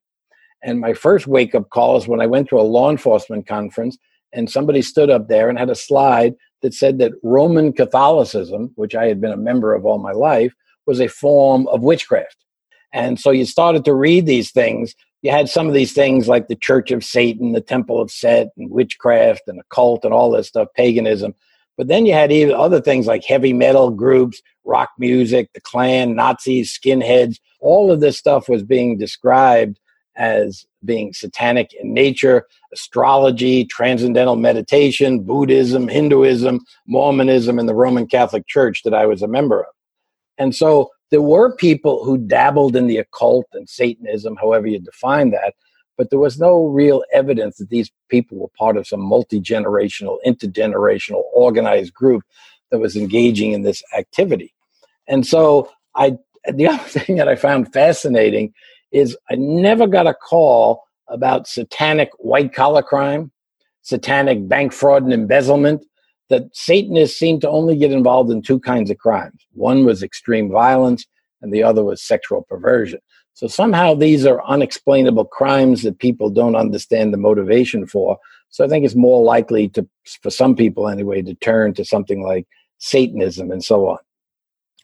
And my first wake up call is when I went to a law enforcement conference and somebody stood up there and had a slide that said that Roman Catholicism, which I had been a member of all my life, was a form of witchcraft. And so you started to read these things. You had some of these things like the Church of Satan, the Temple of Set, and witchcraft and occult and all this stuff, paganism. But then you had even other things like heavy metal groups, rock music, the Klan, Nazis, skinheads. All of this stuff was being described as being satanic in nature, astrology, transcendental meditation, Buddhism, Hinduism, Mormonism, and the Roman Catholic Church that I was a member of. And so there were people who dabbled in the occult and Satanism, however you define that, but there was no real evidence that these people were part of some multi generational, intergenerational, organized group that was engaging in this activity. And so I, the *laughs* other thing that I found fascinating is I never got a call about satanic white collar crime, satanic bank fraud and embezzlement, that Satanists seemed to only get involved in two kinds of crimes. One was extreme violence, and the other was sexual perversion. So somehow these are unexplainable crimes that people don't understand the motivation for. So I think it's more likely to, for some people anyway, to turn to something like Satanism and so on.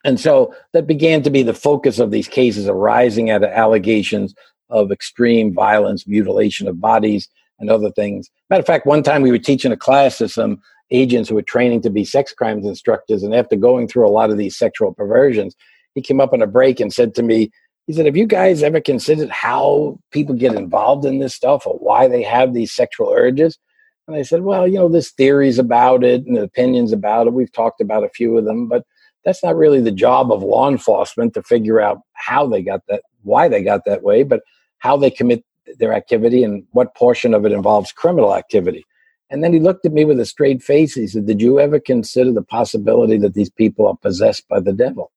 And so that began to be the focus of these cases arising out of allegations of extreme violence, mutilation of bodies, and other things. Matter of fact, one time we were teaching a class to some agents who were training to be sex crimes instructors. And after going through a lot of these sexual perversions, he came up on a break and said to me, he said, Have you guys ever considered how people get involved in this stuff or why they have these sexual urges? And I said, Well, you know, there's theories about it and opinions about it. We've talked about a few of them, but that's not really the job of law enforcement to figure out how they got that, why they got that way, but how they commit their activity and what portion of it involves criminal activity. And then he looked at me with a straight face. He said, Did you ever consider the possibility that these people are possessed by the devil?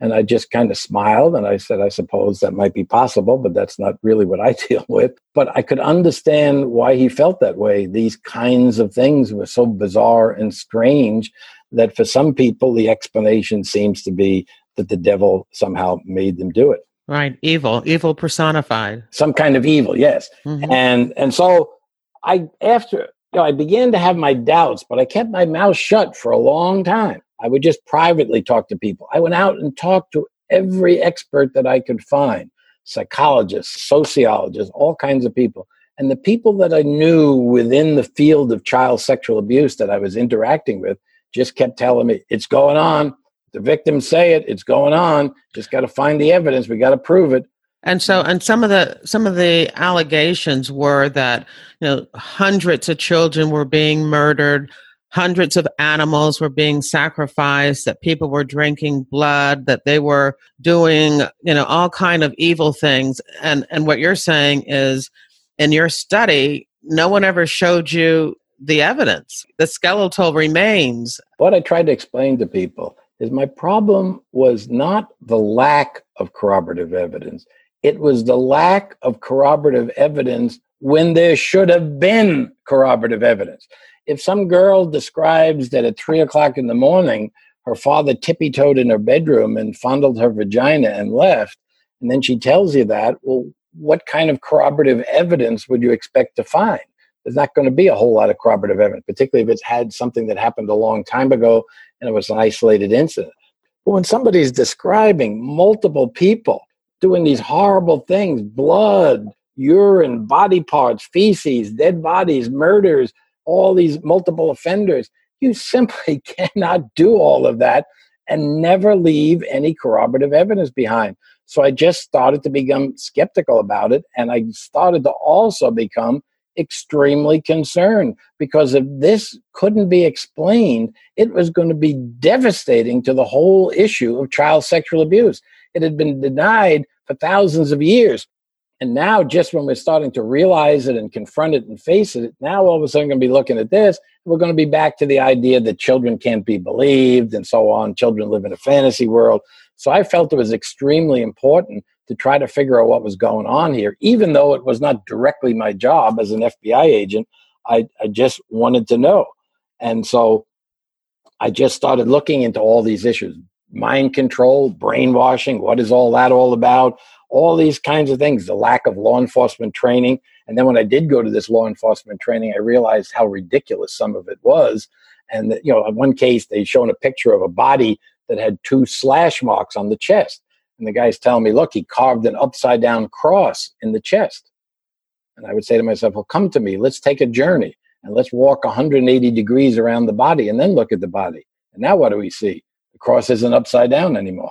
And I just kind of smiled and I said, I suppose that might be possible, but that's not really what I *laughs* deal with. But I could understand why he felt that way. These kinds of things were so bizarre and strange that for some people, the explanation seems to be that the devil somehow made them do it. Right. Evil, evil personified. Some kind of evil, yes. Mm-hmm. And and so I after you know, I began to have my doubts, but I kept my mouth shut for a long time. I would just privately talk to people. I went out and talked to every expert that I could find psychologists, sociologists, all kinds of people. And the people that I knew within the field of child sexual abuse that I was interacting with just kept telling me, it's going on. The victims say it, it's going on. Just got to find the evidence. We got to prove it. And so, and some of the some of the allegations were that you know hundreds of children were being murdered, hundreds of animals were being sacrificed, that people were drinking blood, that they were doing you know all kind of evil things. And and what you're saying is, in your study, no one ever showed you the evidence. The skeletal remains. What I tried to explain to people is my problem was not the lack of corroborative evidence it was the lack of corroborative evidence when there should have been corroborative evidence. If some girl describes that at three o'clock in the morning, her father tippy toed in her bedroom and fondled her vagina and left, and then she tells you that, well, what kind of corroborative evidence would you expect to find? There's not going to be a whole lot of corroborative evidence, particularly if it's had something that happened a long time ago and it was an isolated incident. But when somebody's describing multiple people doing these horrible things blood, urine, body parts, feces, dead bodies, murders, all these multiple offenders. You simply *laughs* cannot do all of that and never leave any corroborative evidence behind. So I just started to become skeptical about it. And I started to also become extremely concerned because if this couldn't be explained, it was going to be devastating to the whole issue of child sexual abuse. It had been denied for thousands of years. And now, just when we're starting to realize it and confront it and face it, now all of a sudden going to be looking at this. We're going to be back to the idea that children can't be believed and so on. Children live in a fantasy world. So I felt it was extremely important to try to figure out what was going on here, even though it was not directly my job as an FBI agent. I, I just wanted to know. And so I just started looking into all these issues mind control, brainwashing. What is all that all about? All these kinds of things, the lack of law enforcement training. And then when I did go to this law enforcement training, I realized how ridiculous some of it was. And, that, you know, in one case, they shown a picture of a body that had two slash marks on the chest. And the guy's telling me, look, he carved an upside down cross in the chest. And I would say to myself, well, come to me. Let's take a journey and let's walk 180 degrees around the body and then look at the body. And now what do we see? The cross isn't upside down anymore.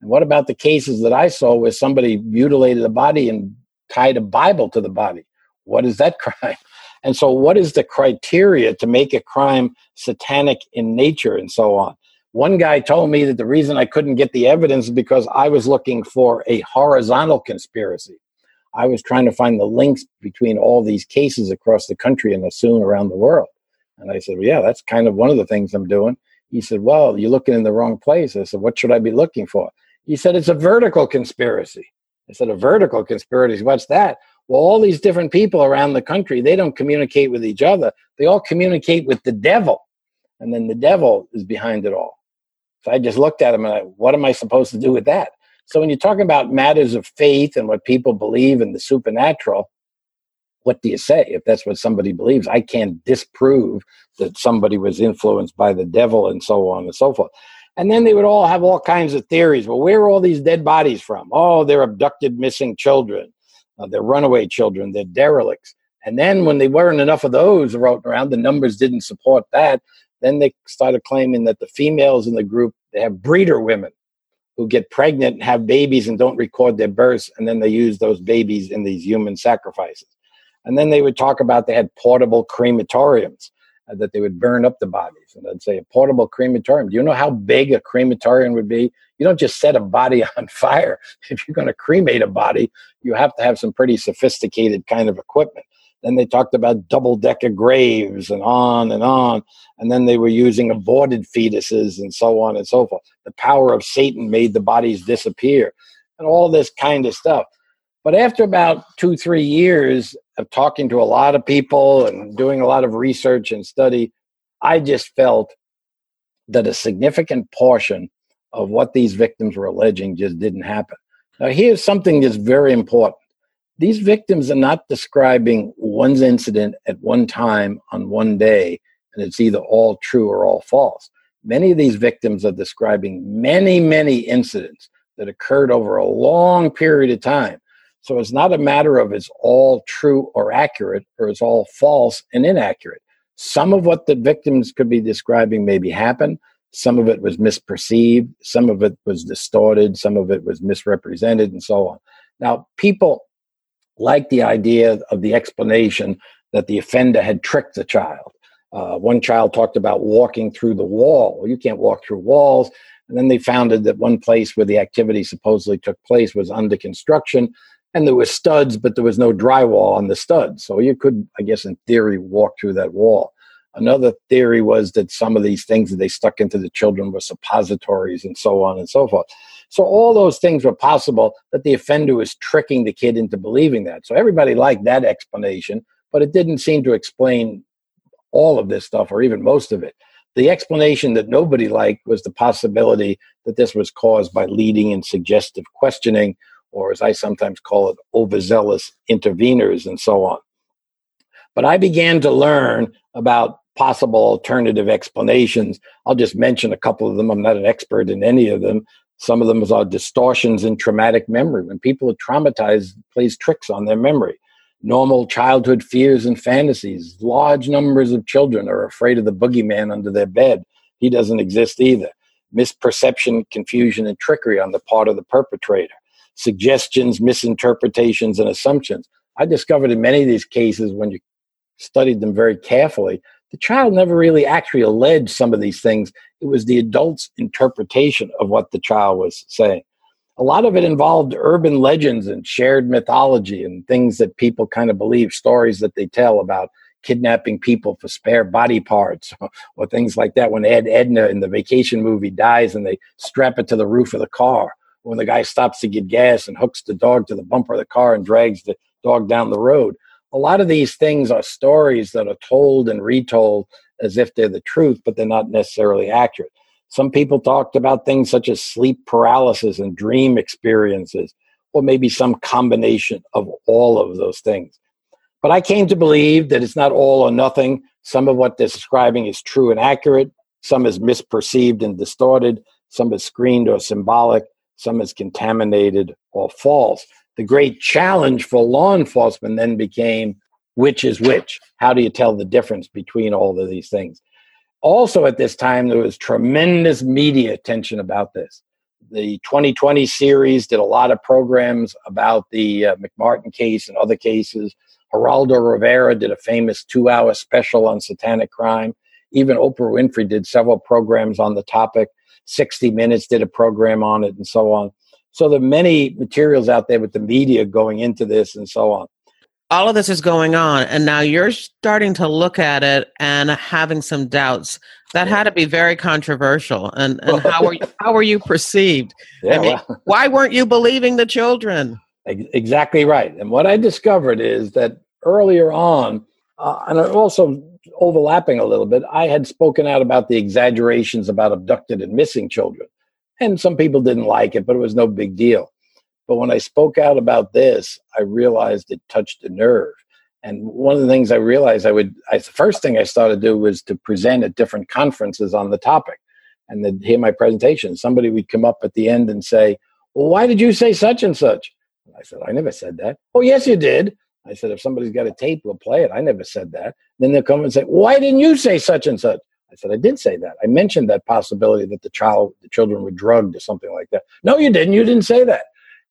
And what about the cases that I saw where somebody mutilated the body and tied a Bible to the body? What is that *laughs* crime? And so, what is the criteria to make a crime satanic in nature and so on? One guy told me that the reason I couldn't get the evidence is because I was looking for a horizontal conspiracy. I was trying to find the links between all these cases across the country and soon around the world. And I said, well, yeah, that's kind of one of the things I'm doing. He said, well, you're looking in the wrong place. I said, what should I be looking for? He said, it's a vertical conspiracy. I said, a vertical conspiracy? What's that? Well, all these different people around the country, they don't communicate with each other. They all communicate with the devil. And then the devil is behind it all. I just looked at him and I, what am I supposed to do with that? So when you're talking about matters of faith and what people believe in the supernatural, what do you say if that's what somebody believes? I can't disprove that somebody was influenced by the devil and so on and so forth. And then they would all have all kinds of theories. Well, where are all these dead bodies from? Oh, they're abducted missing children. Uh, they're runaway children. They're derelicts. And then when they weren't enough of those around, the numbers didn't support that. Then they started claiming that the females in the group, they have breeder women who get pregnant and have babies and don't record their births, and then they use those babies in these human sacrifices. And then they would talk about they had portable crematoriums uh, that they would burn up the bodies. And I'd say, a portable crematorium. Do you know how big a crematorium would be? You don't just set a body *laughs* on fire. If you're going to cremate a body, you have to have some pretty sophisticated kind of equipment. Then they talked about double decker graves and on and on. And then they were using aborted fetuses and so on and so forth. The power of Satan made the bodies disappear and all this kind of stuff. But after about two, three years of talking to a lot of people and doing a lot of research and study, I just felt that a significant portion of what these victims were alleging just didn't happen. Now, here's something that's very important these victims are not describing one's incident at one time on one day, and it's either all true or all false. Many of these victims are describing many, many incidents that occurred over a long period of time. So it's not a matter of it's all true or accurate, or it's all false and inaccurate. Some of what the victims could be describing maybe happened. Some of it was misperceived. Some of it was distorted. Some of it was misrepresented, and so on. Now, people like the idea of the explanation that the offender had tricked the child. Uh, one child talked about walking through the wall. Well, you can't walk through walls. And then they found that one place where the activity supposedly took place was under construction, and there were studs, but there was no drywall on the studs. So you could, I guess, in theory, walk through that wall. Another theory was that some of these things that they stuck into the children were suppositories and so on and so forth. So all those things were possible that the offender was tricking the kid into believing that. So everybody liked that explanation, but it didn't seem to explain all of this stuff or even most of it. The explanation that nobody liked was the possibility that this was caused by leading and suggestive questioning, or as I sometimes call it, overzealous interveners and so on. But I began to learn about possible alternative explanations. I'll just mention a couple of them. I'm not an expert in any of them. Some of them are distortions in traumatic memory. When people are traumatized, plays tricks on their memory. Normal childhood fears and fantasies. Large numbers of children are afraid of the boogeyman under their bed. He doesn't exist either. Misperception, confusion, and trickery on the part of the perpetrator. Suggestions, misinterpretations, and assumptions. I discovered in many of these cases, when you studied them very carefully, the child never really actually alleged some of these things. It was the adult's interpretation of what the child was saying. A lot of it involved urban legends and shared mythology and things that people kind of believe, stories that they tell about kidnapping people for spare body parts or things like that. When Ed Edna in the vacation movie dies and they strap it to the roof of the car, when the guy stops to get gas and hooks the dog to the bumper of the car and drags the dog down the road. A lot of these things are stories that are told and retold as if they're the truth, but they're not necessarily accurate. Some people talked about things such as sleep paralysis and dream experiences, or maybe some combination of all of those things. But I came to believe that it's not all or nothing. Some of what they're describing is true and accurate, some is misperceived and distorted, some is screened or symbolic, some is contaminated or false. The great challenge for law enforcement then became which is which? How do you tell the difference between all of these things? Also, at this time, there was tremendous media attention about this. The 20/20 series did a lot of programs about the uh, McMartin case and other cases. Geraldo Rivera did a famous two hour special on satanic crime. Even Oprah Winfrey did several programs on the topic. 60 Minutes did a program on it and so on. So there are many materials out there with the media going into this and so on. All of this is going on, and now you're starting to look at it and having some doubts. That had to be very controversial. And, and how were you, how were you perceived? *laughs* Yeah, I mean, well, why weren't you believing the children? Exactly right. And what I discovered is that earlier on, uh, and also overlapping a little bit, I had spoken out about the exaggerations about abducted and missing children. And some people didn't like it, but it was no big deal. But when I spoke out about this, I realized it touched a nerve. And one of the things I realized I would, I, the first thing I started to do was to present at different conferences on the topic and then hear my presentation. Somebody would come up at the end and say, Well, why did you say such and such? And I said, I never said that. Oh, yes, you did. I said, If somebody's got a tape, we'll play it. I never said that. Then they'll come and say, Why didn't you say such and such? I said, I did say that. I mentioned that possibility that the child, the children were drugged or something like that. No, you didn't. You didn't say that.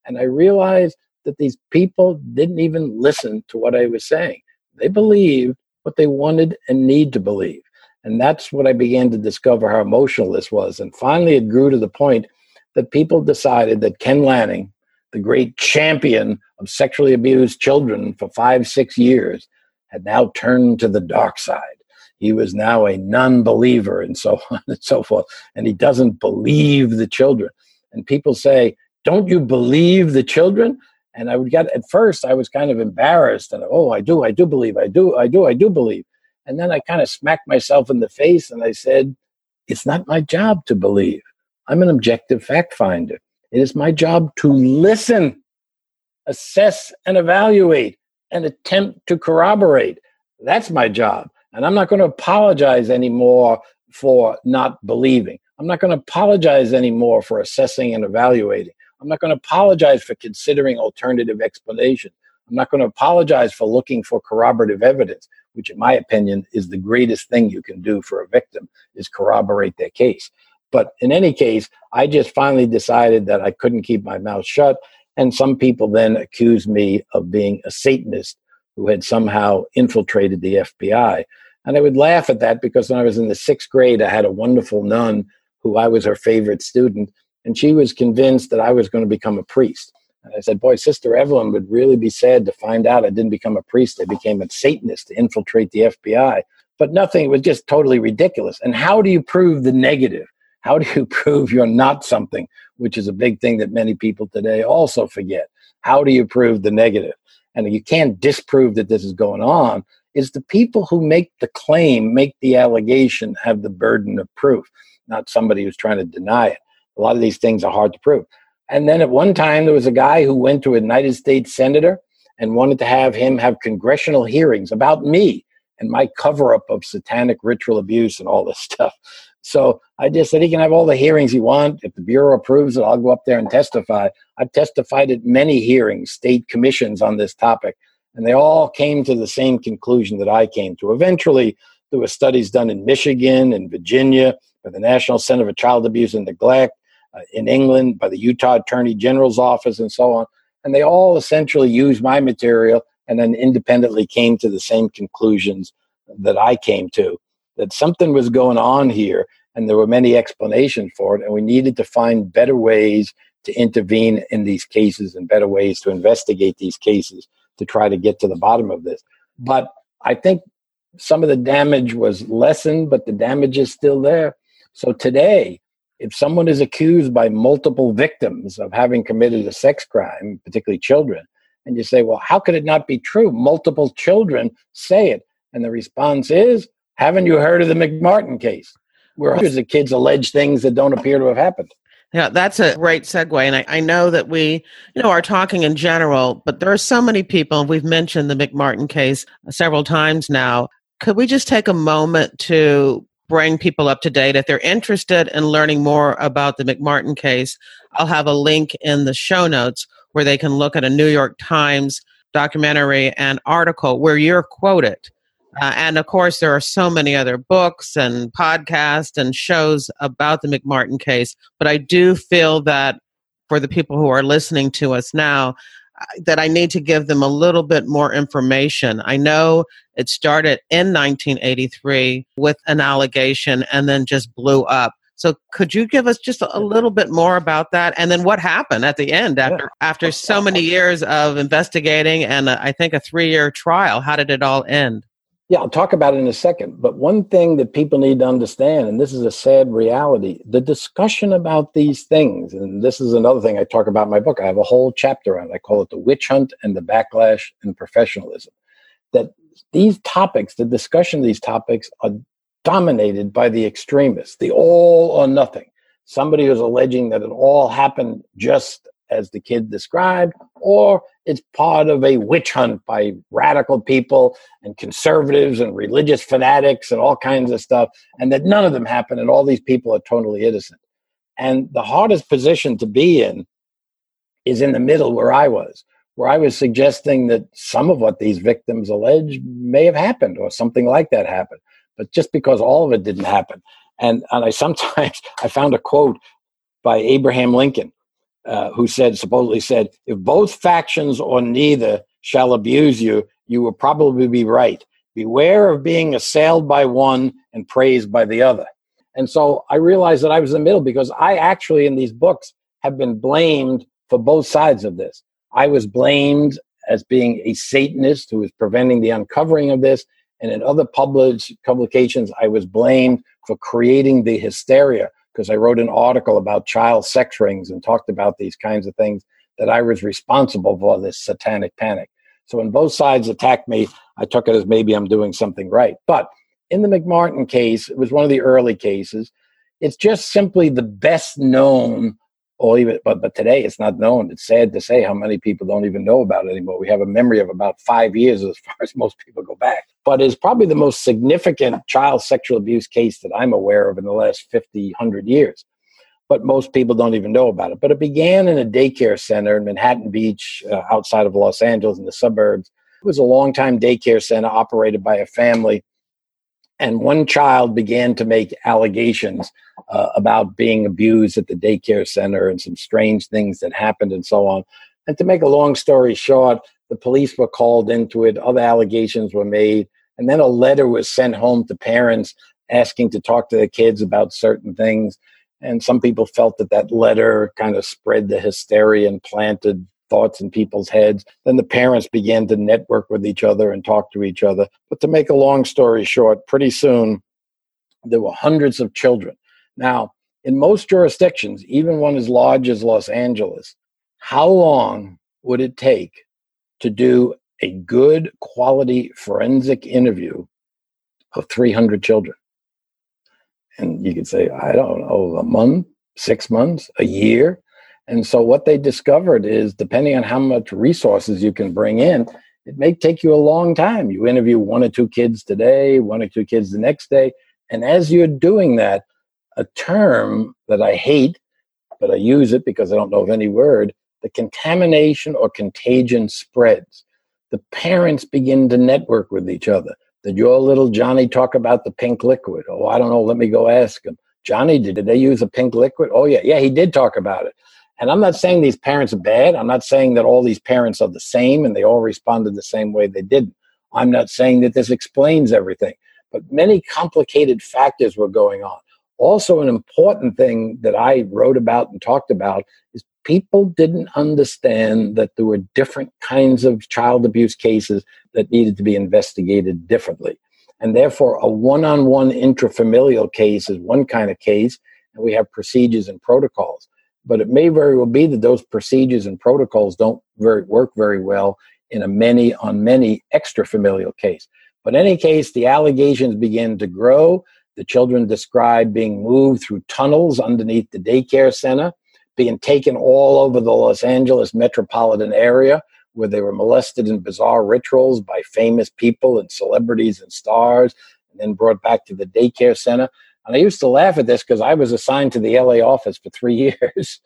And I realized that these people didn't even listen to what I was saying. They believed what they wanted and need to believe. And that's what I began to discover how emotional this was. And finally, it grew to the point that people decided that Ken Lanning, the great champion of sexually abused children for five, six years, had now turned to the dark side he was now a non-believer and so *laughs* on and so forth and he doesn't believe the children and people say don't you believe the children? And i would get at first i was kind of embarrassed and oh i do i do believe i do i do i do believe. And then i kind of smacked myself in the face and i said it's not my job to believe. I'm an objective fact finder. It is my job to listen assess and evaluate and attempt to corroborate. That's my job. And I'm not going to apologize anymore for not believing. I'm not going to apologize anymore for assessing and evaluating. I'm not going to apologize for considering alternative explanations. I'm not going to apologize for looking for corroborative evidence, which in my opinion is the greatest thing you can do for a victim is corroborate their case. But in any case, I just finally decided that I couldn't keep my mouth shut. And some people then accused me of being a Satanist who had somehow infiltrated the FBI. And I would laugh at that because when I was in the sixth grade, I had a wonderful nun who I was her favorite student, and she was convinced that I was going to become a priest. And I said, Boy, Sister Evelyn would really be sad to find out I didn't become a priest. I became a Satanist to infiltrate the FBI. But nothing, it was just totally ridiculous. And how do you prove the negative? How do you *laughs* prove you're not something, which is a big thing that many people today also forget? How do you prove the negative? and you can't disprove that this is going on, is the people who make the claim, make the allegation, have the burden of proof, not somebody who's trying to deny it. A lot of these things are hard to prove. And then at one time, there was a guy who went to a United States senator and wanted to have him have congressional hearings about me and my cover up of satanic ritual abuse and all this *laughs* stuff. So I just said he can have all the hearings he wants. If the Bureau approves it, I'll go up there and testify. I've testified at many hearings, state commissions on this topic, and they all came to the same conclusion that I came to. Eventually, there were studies done in Michigan and Virginia by the National Center for Child Abuse and Neglect, uh, in England by the Utah Attorney General's office, and so on. And they all essentially used my material and then independently came to the same conclusions that I came to that something was going on here and there were many explanations for it and we needed to find better ways to intervene in these cases and better ways to investigate these cases to try to get to the bottom of this but i think some of the damage was lessened but the damage is still there so today if someone is accused by multiple victims of having committed a sex crime, particularly children, and you say, well, how could it not be true? Multiple children say it. And the response is, haven't you heard of the McMartin case? Where hundreds of kids allege things that don't appear to have happened. Yeah, that's a great segue. And I, I, know that we, you know, are talking in general, but there are so many people, we've mentioned the McMartin case several times now. Could we just take a moment to bring people up to date? If they're interested in learning more about the McMartin case, I'll have a link in the show notes where they can look at a New York Times documentary and article where you're quoted uh, and of course, there are so many other books and podcasts and shows about the McMartin case. But I do feel that for the people who are listening to us now, that I need to give them a little bit more information. I know it started in 1983 with an allegation and then just blew up. So could you give us just a little bit more about that and then what happened at the end after yeah. after so many years of investigating and uh, I think a 3-year trial how did it all end? Yeah, I'll talk about it in a second. But one thing that people need to understand, and this is a sad reality, the discussion about these things, and this is another thing I talk about in my book. I have a whole chapter on it. I call it the witch hunt and the backlash and professionalism. That these topics, the discussion of these topics, are dominated by the extremists, the all or nothing. Somebody who's alleging that it all happened just as the kid described, or it's part of a witch hunt by radical people and conservatives and religious fanatics and all kinds of stuff, and that none of them happened and all these people are totally innocent. And the hardest position to be in is in the middle where I was, where I was suggesting that some of what these victims allege may have happened or something like that happened. But just because all of it didn't happen. And, and I sometimes *laughs* I found a quote by Abraham Lincoln uh, who said supposedly said, "If both factions or neither shall abuse you, you will probably be right. Beware of being assailed by one and praised by the other." And so I realized that I was in the middle because I actually, in these books, have been blamed for both sides of this. I was blamed as being a Satanist who was preventing the uncovering of this. And in other published publications, I was blamed for creating the hysteria because I wrote an article about child sex rings and talked about these kinds of things that I was responsible for this satanic panic. So when both sides attacked me, I took it as maybe I'm doing something right. But in the McMartin case, it was one of the early cases. It's just simply the best known or even but but today it's not known. It's sad to say how many people don't even know about it anymore. We have a memory of about five years as *laughs* far as most people go back. But it's probably the most significant child sexual abuse case that I'm aware of in the last 50, 100 years. But most people don't even know about it. But it began in a daycare center in Manhattan Beach, uh, outside of Los Angeles in the suburbs. It was a long time daycare center operated by a family and one child began to make allegations uh, about being abused at the daycare center and some strange things that happened and so on. And to make a long story short, the police were called into it, other allegations were made, and then a letter was sent home to parents asking to talk to the kids about certain things. And some people felt that that letter kind of spread the hysteria and planted thoughts in people's heads. Then the parents began to network with each other and talk to each other. But to make a long story short, pretty soon there were hundreds of children. Now, in most jurisdictions, even one as large as Los Angeles, how long would it take to do a good quality forensic interview of 300 children? And you could say, I don't know, a month, six months, a year. And so what they discovered is depending on how much resources you can bring in, it may take you a long time. You interview one or two kids today, one or two kids the next day. And as you're doing that, a term that I hate, but I use it because I don't know of any word, the contamination or contagion spreads. The parents begin to network with each other. Did your little Johnny talk about the pink liquid? Oh, I don't know. Let me go ask him. Johnny, did, they use a pink liquid? Oh, yeah. Yeah, he did talk about it. And I'm not saying these parents are bad. I'm not saying that all these parents are the same and they all responded the same way they didn't. I'm not saying that this explains everything, but many complicated factors were going on. Also, an important thing that I wrote about and talked about is people didn't understand that there were different kinds of child abuse cases that needed to be investigated differently. And therefore, a one on one intrafamilial case is one kind of case, and we have procedures and protocols. But it may very well be that those procedures and protocols don't very, work very well in a many on many extra familial case. But in any case, the allegations begin to grow. The children describe being moved through tunnels underneath the daycare center, being taken all over the Los Angeles metropolitan area where they were molested in bizarre rituals by famous people and celebrities and stars, and then brought back to the daycare center. And I used to laugh at this because I was assigned to the LA office for three *laughs* years.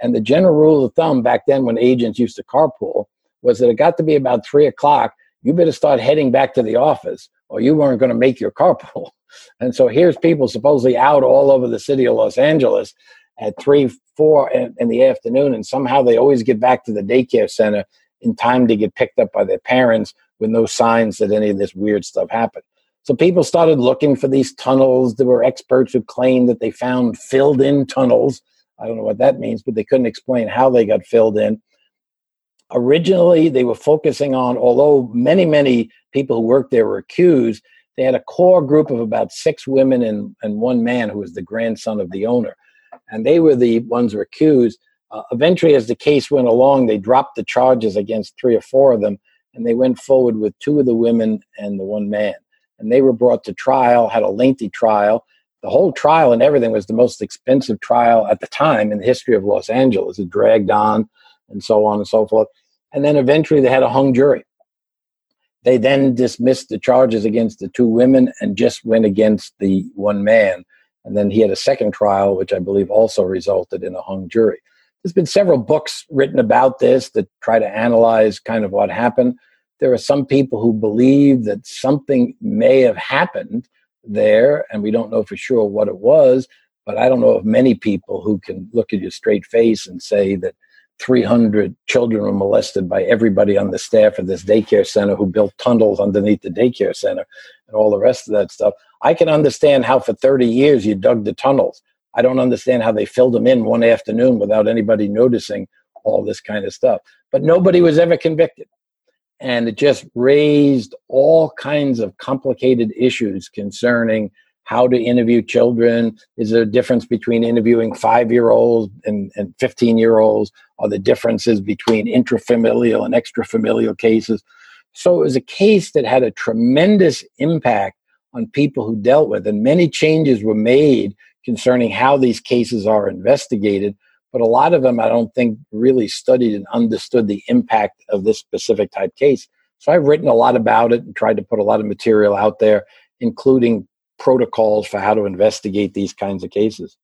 and the general rule of thumb back then, when agents used to carpool, was that it got to be about three o'clock. You better start heading back to the office, or you weren't going to make your carpool. *laughs* And so here's people supposedly out all over the city of Los Angeles at three, four in, in the afternoon, and somehow they always get back to the daycare center in time to get picked up by their parents with no signs that any of this weird stuff happened. So people started looking for these tunnels. There were experts who claimed that they found filled in tunnels. I don't know what that means, but they couldn't explain how they got filled in. Originally, they were focusing on, although many, many people who worked there were accused, they had a core group of about six women and, and one man who was the grandson of the owner. And they were the ones who were accused. Uh, eventually, as the case went along, they dropped the charges against three or four of them, and they went forward with two of the women and the one man and they were brought to trial, had a lengthy trial. The whole trial and everything was the most expensive trial at the time in the history of Los Angeles. It dragged on and so on and so forth. And then eventually they had a hung jury. They then dismissed the charges against the two women and just went against the one man. And then he had a second trial, which I believe also resulted in a hung jury. There's been several books written about this that try to analyze kind of what happened. There are some people who believe that something may have happened there, and we don't know for sure what it was. But I don't know of many people who can look at your straight face and say that 300 children were molested by everybody on the staff of this daycare center who built tunnels underneath the daycare center and all the rest of that stuff. I can understand how for 30 years you dug the tunnels. I don't understand how they filled them in one afternoon without anybody noticing all this kind of stuff. But nobody was ever convicted and it just raised all kinds of complicated issues concerning how to interview children. Is there a difference between interviewing five year olds and, and 15 year olds? Are the differences between intrafamilial and extrafamilial cases? So it was a case that had a tremendous impact on people who dealt with, and many changes were made concerning how these cases are investigated but a lot of them I don't think really studied and understood the impact of this specific type case. So I've written a lot about it and tried to put a lot of material out there, including protocols for how to investigate these kinds of cases.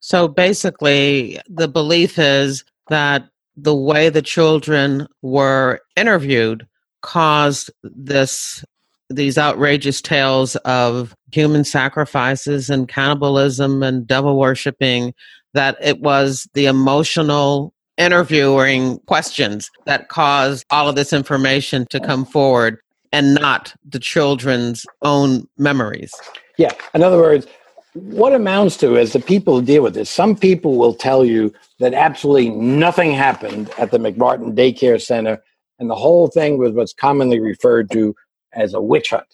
So basically, the belief is that the way the children were interviewed caused this these outrageous tales of human sacrifices and cannibalism and devil worshipping that it was the emotional interviewing questions that caused all of this information to come forward and not the children's own memories. Yeah. In other words, what amounts to is the people who deal with this. Some people will tell you that absolutely nothing happened at the McMartin Daycare Center, and the whole thing was what's commonly referred to as a witch hunt,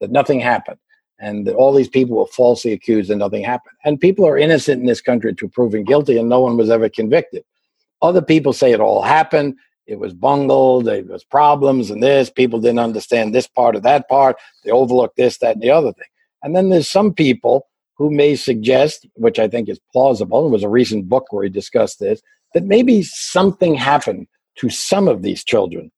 that nothing happened and all these people were falsely accused and nothing happened. And people are innocent in this country to proven guilty, and no one was ever convicted. Other people say it all happened. It was bungled. There was problems and this. People didn't understand this part or that part. They overlooked this, that, and the other thing. And then there's some people who may suggest, which I think is plausible, there was a recent book where he discussed this, that maybe something happened to some of these children,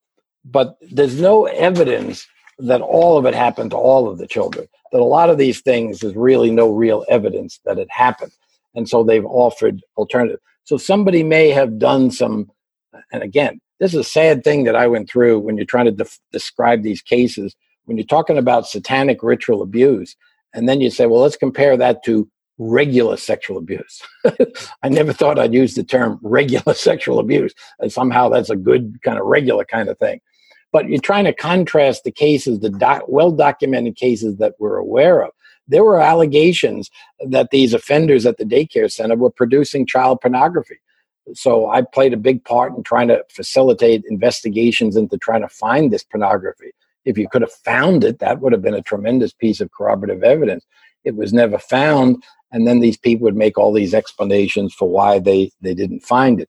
but there's no evidence that all of it happened to all of the children. That a lot of these things is really no real evidence that it happened. And so they've offered alternative. So somebody may have done some, and again, this is a sad thing that I went through when you're trying to de- describe these cases. When you're talking about satanic ritual abuse, and then you say, well, let's compare that to regular sexual abuse. *laughs* I never thought I'd use the term regular *laughs* sexual abuse. And somehow that's a good kind of regular kind of thing. But you're trying to contrast the cases, the doc- well documented cases that we're aware of. There were allegations that these offenders at the daycare center were producing child pornography. So I played a big part in trying to facilitate investigations into trying to find this pornography. If you could have found it, that would have been a tremendous piece of corroborative evidence. It was never found. and then these people would make all these explanations for why they they didn't find it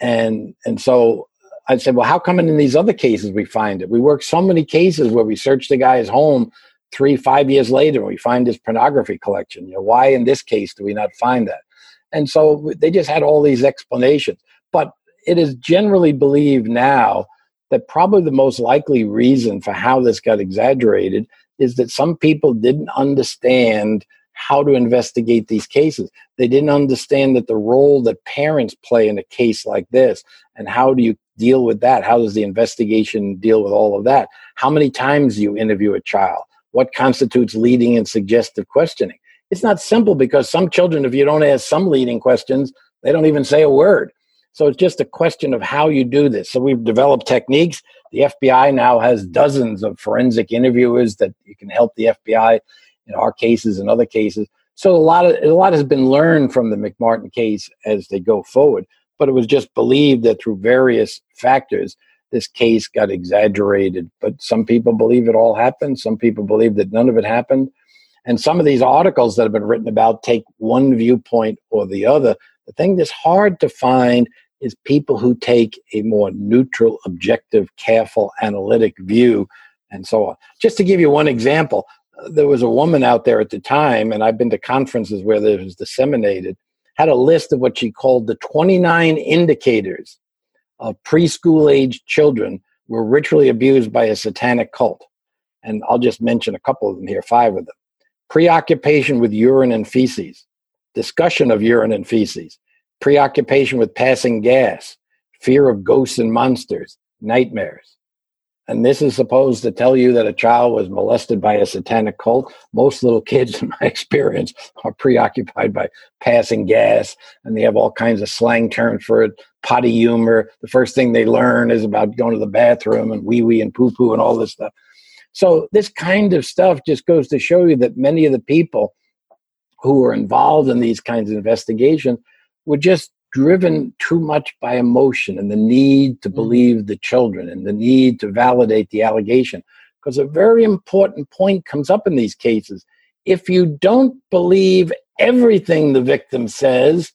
and and so i said well how come in these other cases we find it? We work so many cases where we search the guy's home three five years later and we find his pornography collection. You know why in this case do we not find that? And so they just had all these explanations. But it is generally believed now that probably the most likely reason for how this got exaggerated is that some people didn't understand how to investigate these cases. They didn't understand that the role that parents play in a case like this and how do you deal with that? How does the investigation deal with all of that? How many times you interview a child? What constitutes leading and suggestive questioning? It's not simple because some children, if you don't ask some leading questions, they don't even say a word. So it's just a question of how you do this. So we've developed techniques. The FBI now has dozens of forensic interviewers that you can help the FBI in our cases and other cases. So a lot of a lot has been learned from the McMartin case as they go forward. But it was just believed that through various factors, this case got exaggerated. But some people believe it all happened. Some people believe that none of it happened. And some of these articles that have been written about take one viewpoint or the other. The thing that's hard to find is people who take a more neutral, objective, careful, analytic view, and so on. Just to give you one example, uh, there was a woman out there at the time, and I've been to conferences where this was disseminated, had a list of what she called the 29 indicators of preschool age children were ritually abused by a satanic cult. And I'll just mention a couple of them here, five of them. Preoccupation with urine and feces, discussion of urine and feces, preoccupation with passing gas, fear of ghosts and monsters, nightmares. And this is supposed to tell you that a child was molested by a satanic cult. Most little kids, *laughs* in my experience, are preoccupied by passing gas and they have all kinds of slang terms for it. Potty humor. The first thing they learn is about going to the bathroom and wee wee and poo poo and all this stuff. So, this kind of stuff just goes to show you that many of the people who are involved in these kinds of investigations were just driven too much by emotion and the need to mm-hmm. believe the children and the need to validate the allegation. Because a very important point comes up in these cases. If you don't believe everything the victim says,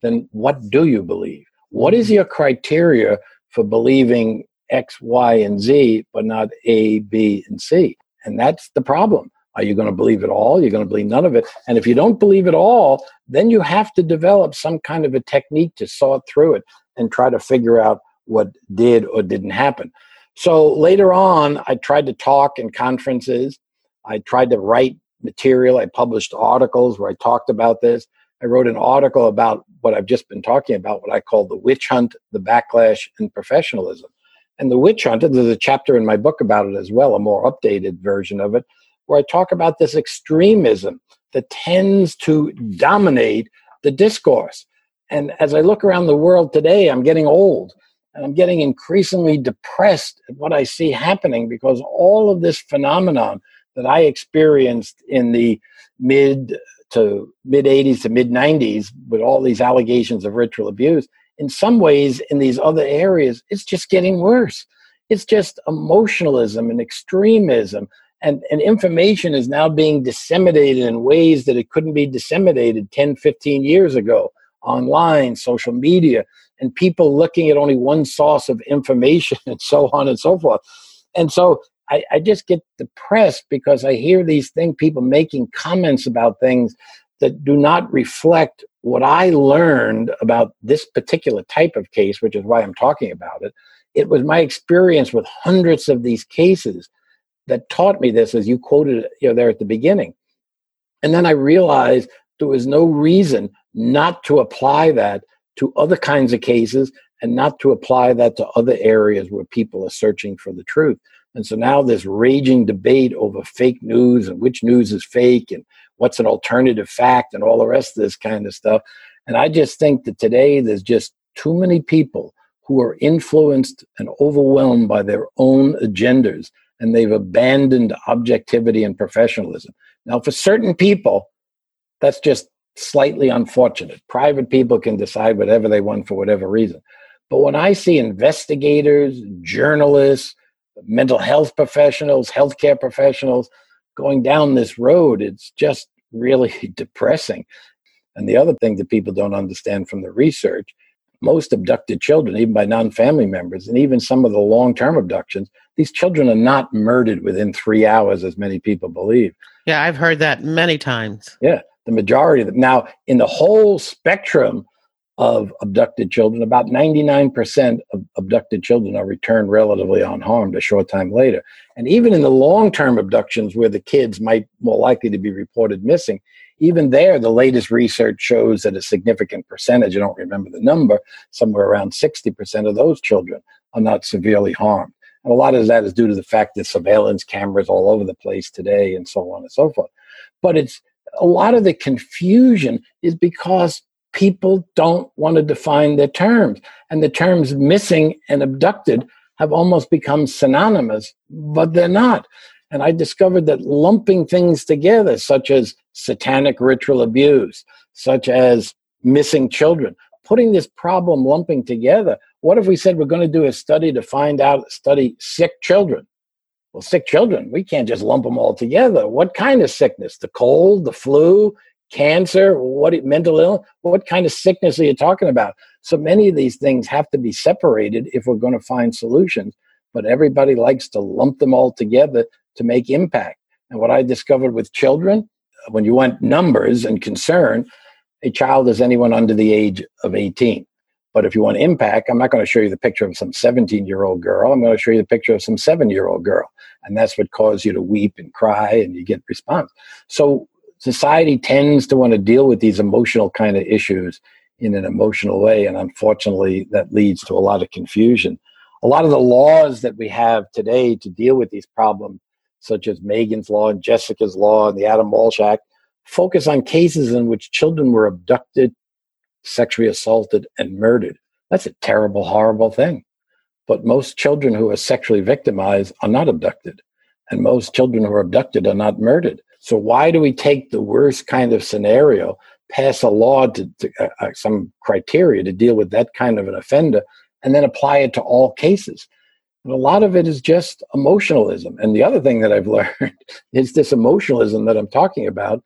then what do you believe? What is mm-hmm. your criteria for believing X, Y, and Z, but not A, B, and C? And that's the problem. Are you going to believe it all? You're going to believe none of it. And if you don't believe it all, then you have to develop some kind of a technique to sort through it and try to figure out what did or didn't happen. So later on, I tried to talk in conferences. I tried to write material. I published articles where I talked about this. I wrote an article about what I've just been talking about, what I call the witch hunt, the backlash, and professionalism. And the witch hunt, there's a chapter in my book about it as well, a more updated version of it where I talk about this extremism that tends to dominate the discourse. And as I look around the world today, I'm getting old and I'm getting increasingly depressed at what I see happening because all of this phenomenon that I experienced in the mid to mid 80s to mid 90s with all these allegations of ritual abuse, in some ways, in these other areas, it's just getting worse. It's just emotionalism and extremism and, and information is now being disseminated in ways that it couldn't be disseminated 10 15 years ago online social media and people looking at only one source of information *laughs* and so on and so forth. And so I, I just get depressed because i hear these things people making comments about things that do not reflect what i learned about this particular type of case which is why i'm talking about it. It was my experience with hundreds of these cases that taught me this, as you quoted you know, there at the beginning. And then I realized there was no reason not to apply that to other kinds of cases and not to apply that to other areas where people are searching for the truth. And so now this raging debate over fake news and which news is fake and what's an alternative fact and all the rest of this kind of stuff. And I just think that today there's just too many people who are influenced and overwhelmed by their own agendas and they've abandoned objectivity and professionalism. Now, for certain people, that's just slightly unfortunate. Private people can decide whatever they want for whatever reason. But when I see investigators, journalists, mental health professionals, healthcare professionals going down this road, it's just really *laughs* depressing. And the other thing that people don't understand from the research most abducted children, even by non family members, and even some of the long term abductions, these children are not murdered within three hours, as many people believe. Yeah, I've heard that many times. Yeah, the majority of them. Now, in the whole spectrum of abducted children, about 99% of abducted children are returned relatively unharmed a short time later. And even in the long term abductions where the kids might more likely to be reported missing, even there, the latest research shows that a significant percentage, I don't remember the number, somewhere around 60% of those children are not severely harmed. And a lot of that is due to the fact that surveillance cameras all over the place today and so on and so forth. But it's a lot of the confusion is because people don't want to define their terms. And the terms missing and abducted have almost become synonymous, but they're not. And I discovered that lumping things together, such as satanic ritual abuse, such as missing children, putting this problem lumping together. What if we said we're going to do a study to find out, study sick children? Well, sick children, we can't just lump them all together. What kind of sickness? The cold, the flu, cancer, what mental illness? What kind of sickness are you talking about? So many of these things have to be separated if we're going to find solutions. But everybody likes to lump them all together to make impact. And what I discovered with children, when you want numbers and concern, a child is anyone under the age of 18. But if you want impact, I'm not going to show you the picture of some 17 year old girl. I'm going to show you the picture of some seven year old girl. And that's what causes you to weep and cry and you get response. So society tends to want to deal with these emotional kind of issues in an emotional way. And unfortunately, that leads to a lot of confusion. A lot of the laws that we have today to deal with these problems such as Megan's Law and Jessica's Law and the Adam Walsh Act, focus on cases in which children were abducted, sexually assaulted, and murdered. That's a terrible, horrible thing. But most children who are sexually victimized are not abducted, and most children who are abducted are not murdered. So why do we take the worst kind of scenario, pass a law to, to uh, uh some criteria to deal with that kind of an offender, and then apply it to all cases? And a lot of it is just emotionalism. And the other thing that I've *laughs* learned is this emotionalism that I'm talking about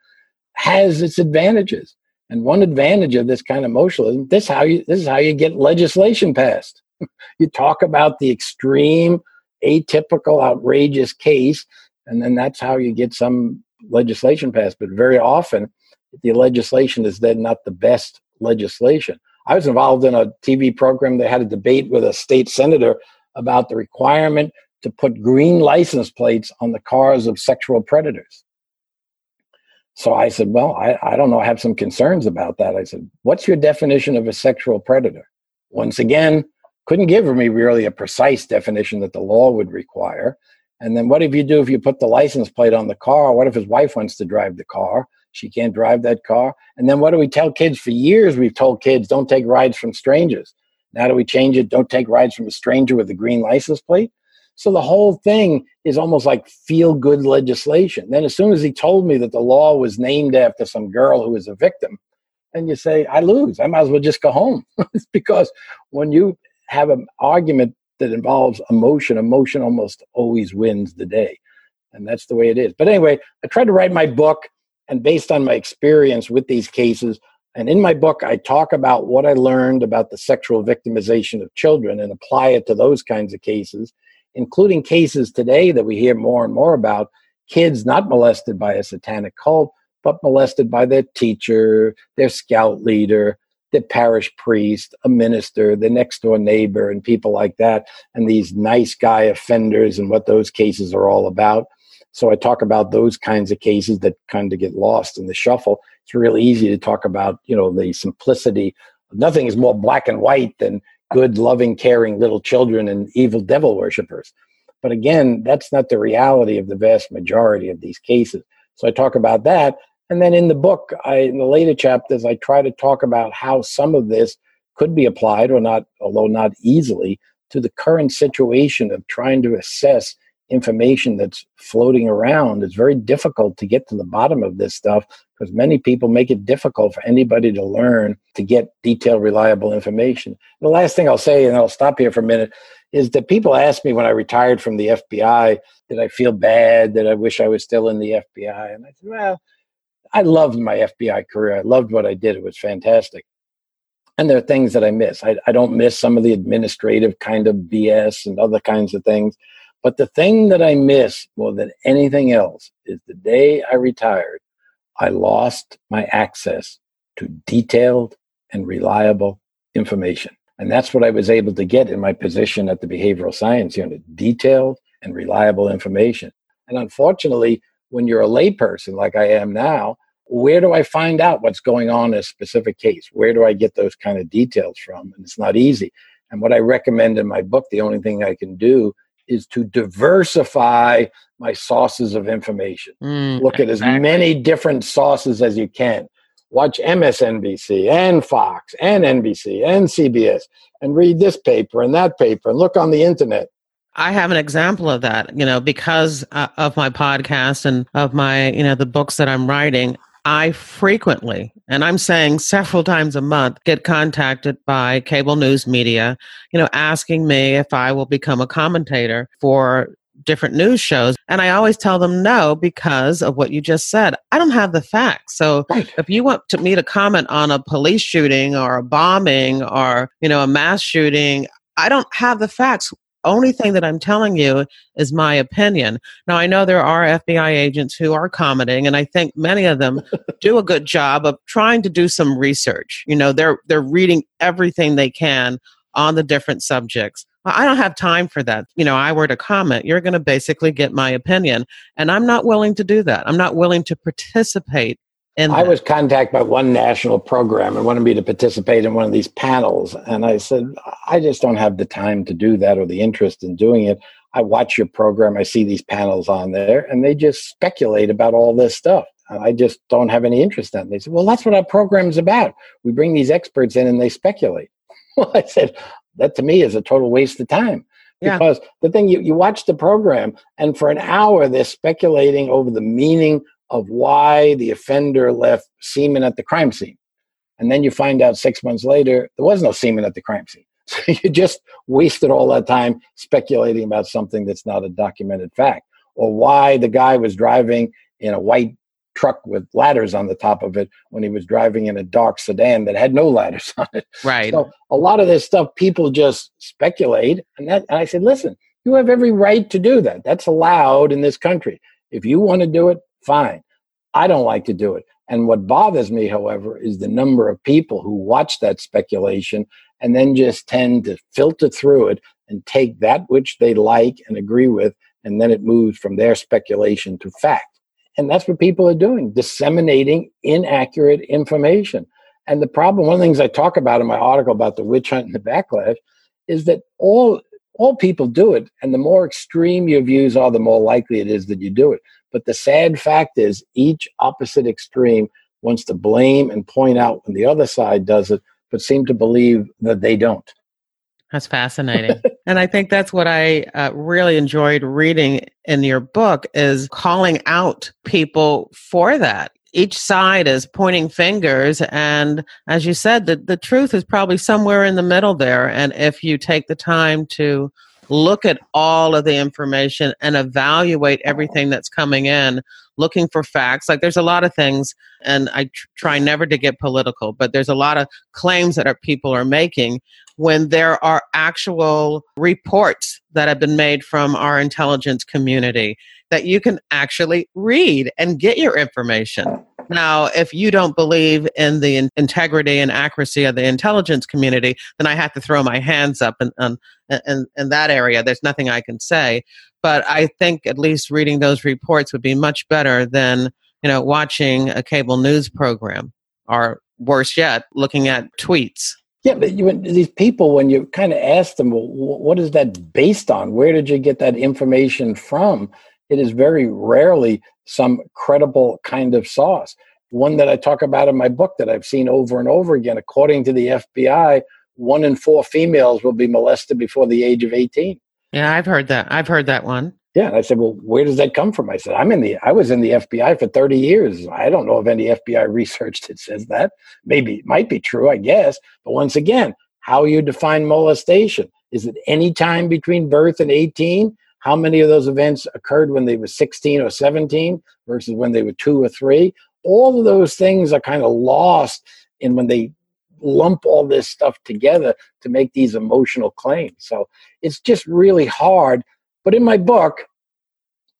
has its advantages. And one advantage of this kind of emotionalism, this how you this is how you get legislation passed. *laughs* you talk about the extreme, atypical, outrageous case, and then that's how you get some legislation passed. But very often the legislation is then not the best legislation. I was involved in a TV program that had a debate with a state senator about the requirement to put green license plates on the cars of sexual predators. So I said, Well, I, I don't know. I have some concerns about that. I said, What's your definition of a sexual predator? Once again, couldn't give me really a precise definition that the law would require. And then what if you do if you put the license plate on the car? What if his wife wants to drive the car? She can't drive that car. And then what do we tell kids? For years, we've told kids don't take rides from strangers. Now do we change it? Don't take rides from a stranger with a green license plate. So the whole thing is almost like feel good legislation. Then, as soon as he told me that the law was named after some girl who was a victim, and you say, I lose. I might as well just go home. *laughs* it's because when you have an argument that involves emotion, emotion almost always wins the day. And that's the way it is. But anyway, I tried to write my book, and based on my experience with these cases, and in my book, I talk about what I learned about the sexual victimization of children and apply it to those kinds of cases, including cases today that we hear more and more about kids not molested by a satanic cult, but molested by their teacher, their scout leader, their parish priest, a minister, the next door neighbor, and people like that, and these nice guy offenders and what those cases are all about. So I talk about those kinds of cases that kind of get lost in the shuffle. It's really easy to talk about, you know, the simplicity. Nothing is more black and white than good, loving, caring little children and evil devil worshippers. But again, that's not the reality of the vast majority of these cases. So I talk about that. And then in the book, I, in the later chapters, I try to talk about how some of this could be applied, or not, although not easily, to the current situation of trying to assess information that's floating around. It's very difficult to get to the bottom of this stuff because many people make it difficult for anybody to learn to get detailed, reliable information. The last thing I'll say, and I'll stop here for a minute, is that people ask me when I retired from the FBI, did I feel bad? That I wish I was still in the FBI? And I said, well, I loved my FBI career. I loved what I did. It was fantastic. And there are things that I miss. I, I don't miss some of the administrative kind of BS and other kinds of things. But the thing that I miss more than anything else is the day I retired, I lost my access to detailed and reliable information. And that's what I was able to get in my position at the behavioral science unit detailed and reliable information. And unfortunately, when you're a layperson like I am now, where do I find out what's going on in a specific case? Where do I get those kind of details from? And it's not easy. And what I recommend in my book, the only thing I can do is to diversify my sources of information. Mm, Look at exactly. as many different sources as you can. Watch MSNBC and Fox and NBC and CBS and read this paper and that paper and look on the internet. I have an example of that, you know, because uh, of my podcast and of my, you know, the books that I'm writing. I frequently, and I'm saying several times a month, get contacted by cable news media, you know, asking me if I will become a commentator for different news shows. And I always tell them no because of what you just said. I don't have the facts. So right. if you want to me to comment on a police shooting or a bombing or, you know, a mass shooting, I don't have the facts only thing that I'm telling you is my opinion. Now, I know there are FBI agents who are commenting, and I think many of them *laughs* do a good job of trying to do some research. You know, they're they're reading everything they can on the different subjects. I don't have time for that. You know, I were to comment, you're going to basically get my opinion, and I'm not willing to do that. I'm not willing to participate and I was contacted by one national program and wanted me to participate in one of these panels. And I said, I just don't have the time to do that or the interest in doing it. I watch your program, I see these panels on there, and they just speculate about all this stuff. I just don't have any interest in it. They said, Well, that's what our program's about. We bring these experts in and they speculate. *laughs* Well, I said, That to me is a total waste of time. Yeah. Because the thing you, you watch the program, and for an hour, they're speculating over the meaning of why the offender left semen at the crime scene. And then you find out six months later, there was no semen at the crime scene. *laughs* So you just wasted all that time speculating about something that's not a documented fact. Or why the guy was driving in a white truck with ladders on the top of it when he was driving in a dark sedan that had no ladders *laughs* on it. Right. So a lot of this stuff people just speculate. And that and I said, listen, you have every right to do that. That's allowed in this country. If you want to do it, fine. I don't like to do it. And what bothers me, however, is the number of people who watch that speculation and then just tend to filter through it and take that which they like and agree with, and then it moves from their speculation to fact. And that's what people are doing, disseminating inaccurate information. And the problem, one of the things I talk about in my article about the witch hunt and the backlash, is that all all people do it, and the more extreme your views are, the more likely it is that you do it. But the sad fact is, each opposite extreme wants to blame and point out when the other side does it, but seem to believe that they don't. That's fascinating. *laughs* and I think that's what I uh, really enjoyed reading in your book is calling out people for that. Each side is pointing fingers. And as you said, the, the truth is probably somewhere in the middle there. And if you take the time to look at all of the information and evaluate everything that's coming in looking for facts. Like there's a lot of things and i tr- try never to get political but there's a lot of claims that our people are making when there are actual reports that have been made from our intelligence community that you can actually read and get your information now, if you don't believe in the in- integrity and accuracy of the intelligence community, then I have to throw my hands up in, in, in, in that area. There's nothing I can say. But I think at least reading those reports would be much better than you know watching a cable news program, or worse yet, looking at tweets. Yeah, but you, these people, when you kind of ask them, well, what is that based on? Where did you get that information from? It is very rarely some credible kind of sauce. One that I talk about in my book that I've seen over and over again. According to the FBI, one in four females will be molested before the age of 18. Yeah, I've heard that. I've heard that one. Yeah, and I said, "Well, where does that come from?" I said, "I'm in the I was in the FBI for 30 years. I don't know of any FBI *laughs* research that says that. Maybe it might be true, I guess, but once again, how you define molestation? Is it any time between birth and 18? How many of those events occurred when they were 16 or 17 versus when they were two or three? all of those things are kind of lost in when they lump all this stuff together to make these emotional claims. So it's just really hard. But in my book,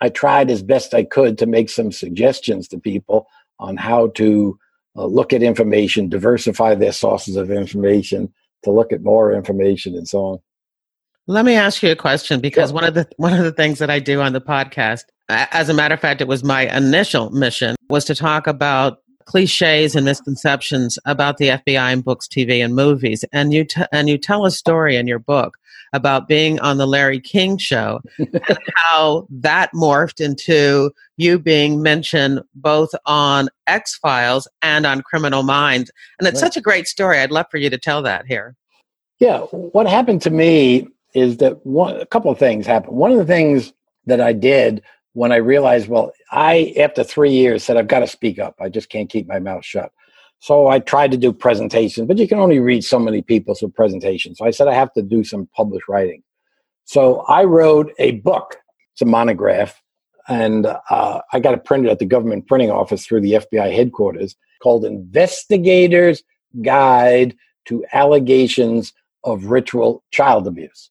I tried as best I could to make some suggestions to people on how to uh, look at information, diversify their sources of information, to look at more information, and so on. Let me ask you a question because one of the one of the things that I do on the podcast, as a matter of fact, it was my initial mission was to talk about cliches and misconceptions about the FBI in books, TV, and movies. And you t- and you tell a story in your book about being on the Larry King show *laughs* and how that morphed into you being mentioned both on X Files and on Criminal Minds. And it's right. such a great story. I'd love for you to tell that here. Yeah, what happened to me is that one, a couple of things happened. One of the things that I did when I realized, well, I, after three years, said, I've got to speak up. I just can't keep my mouth shut. So I tried to do presentations, but you can only read so many people through presentations. So I said, I have to do some published writing. So I wrote a book, it's a monograph, and uh, I got it printed at the government printing office through the FBI headquarters called Investigators Guide to Allegations of Ritual Child Abuse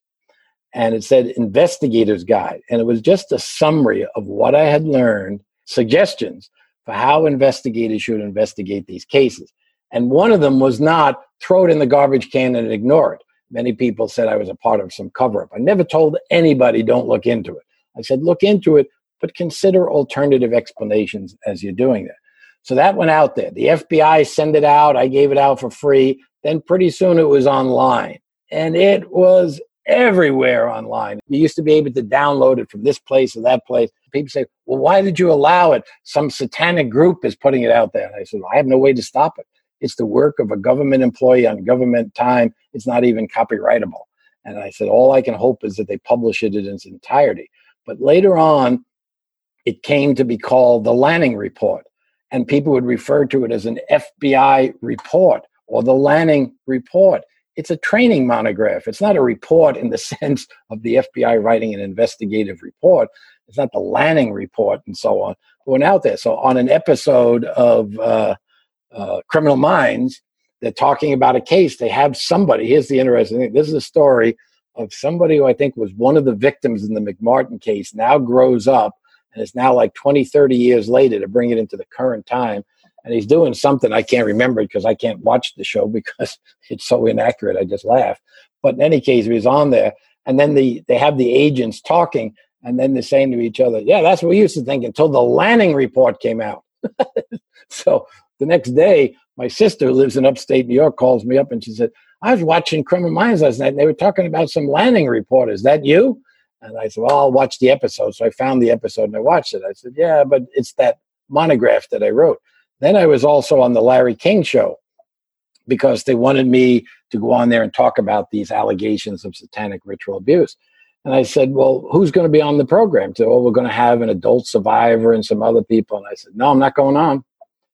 and it said investigator's guide. And it was just a summary of what i had learned suggestions for how investigators should investigate these cases. And one of them was not throw it in the garbage can and ignore it. Many people said i was a part of some cover-up. I never told anybody don't look into it. I said look into it but consider alternative explanations as you're doing that. So that went out there. The fbi sent it out. I gave it out for free. Then pretty soon it was online. And it was everywhere online. You used to be able to download it from this place or that place. People say, well, why did you allow it? Some satanic group is putting it out there. And I said, well, I have no way to stop it. It's the work of a government employee on government time. It's not even copyrightable. And I said, all I can hope is that they publish it in its entirety. But later on, it came to be called the Lanning Report. And people would refer to it as an FBI report or the Lanning Report it's a training monograph. It's not a report in the *laughs* sense of the FBI writing an investigative report. It's not the Lanning report and so on. Went out there. So on an episode of uh, uh, Criminal Minds, they're talking about a case. They have somebody. Here's the interesting thing. This is a story of somebody who I think was one of the victims in the McMartin case. Now grows up and is now like 20, 30 years later to bring it into the current time and he's doing something I can't remember because I can't watch the show *laughs* because it's so inaccurate. I just laugh. But in any case, he was on there, and then the they have the agents talking, and then they're saying to each other, "Yeah, that's what we used to think until the Lanning report came out." *laughs* so the next day, my sister who lives in upstate New York calls me up and she said, "I was watching Criminal Minds last night, and they were talking about some Lanning report. Is that you?" And I said, "Well, I'll watch the episode." So I found the episode and I watched it. I said, "Yeah, but it's that monograph that I wrote." Then I was also on the Larry King show because they wanted me to go on there and talk about these allegations of satanic ritual abuse. And I said, Well, who's going to be on the program? So, oh, well, we're going to have an adult survivor and some other people. And I said, No, I'm not going on.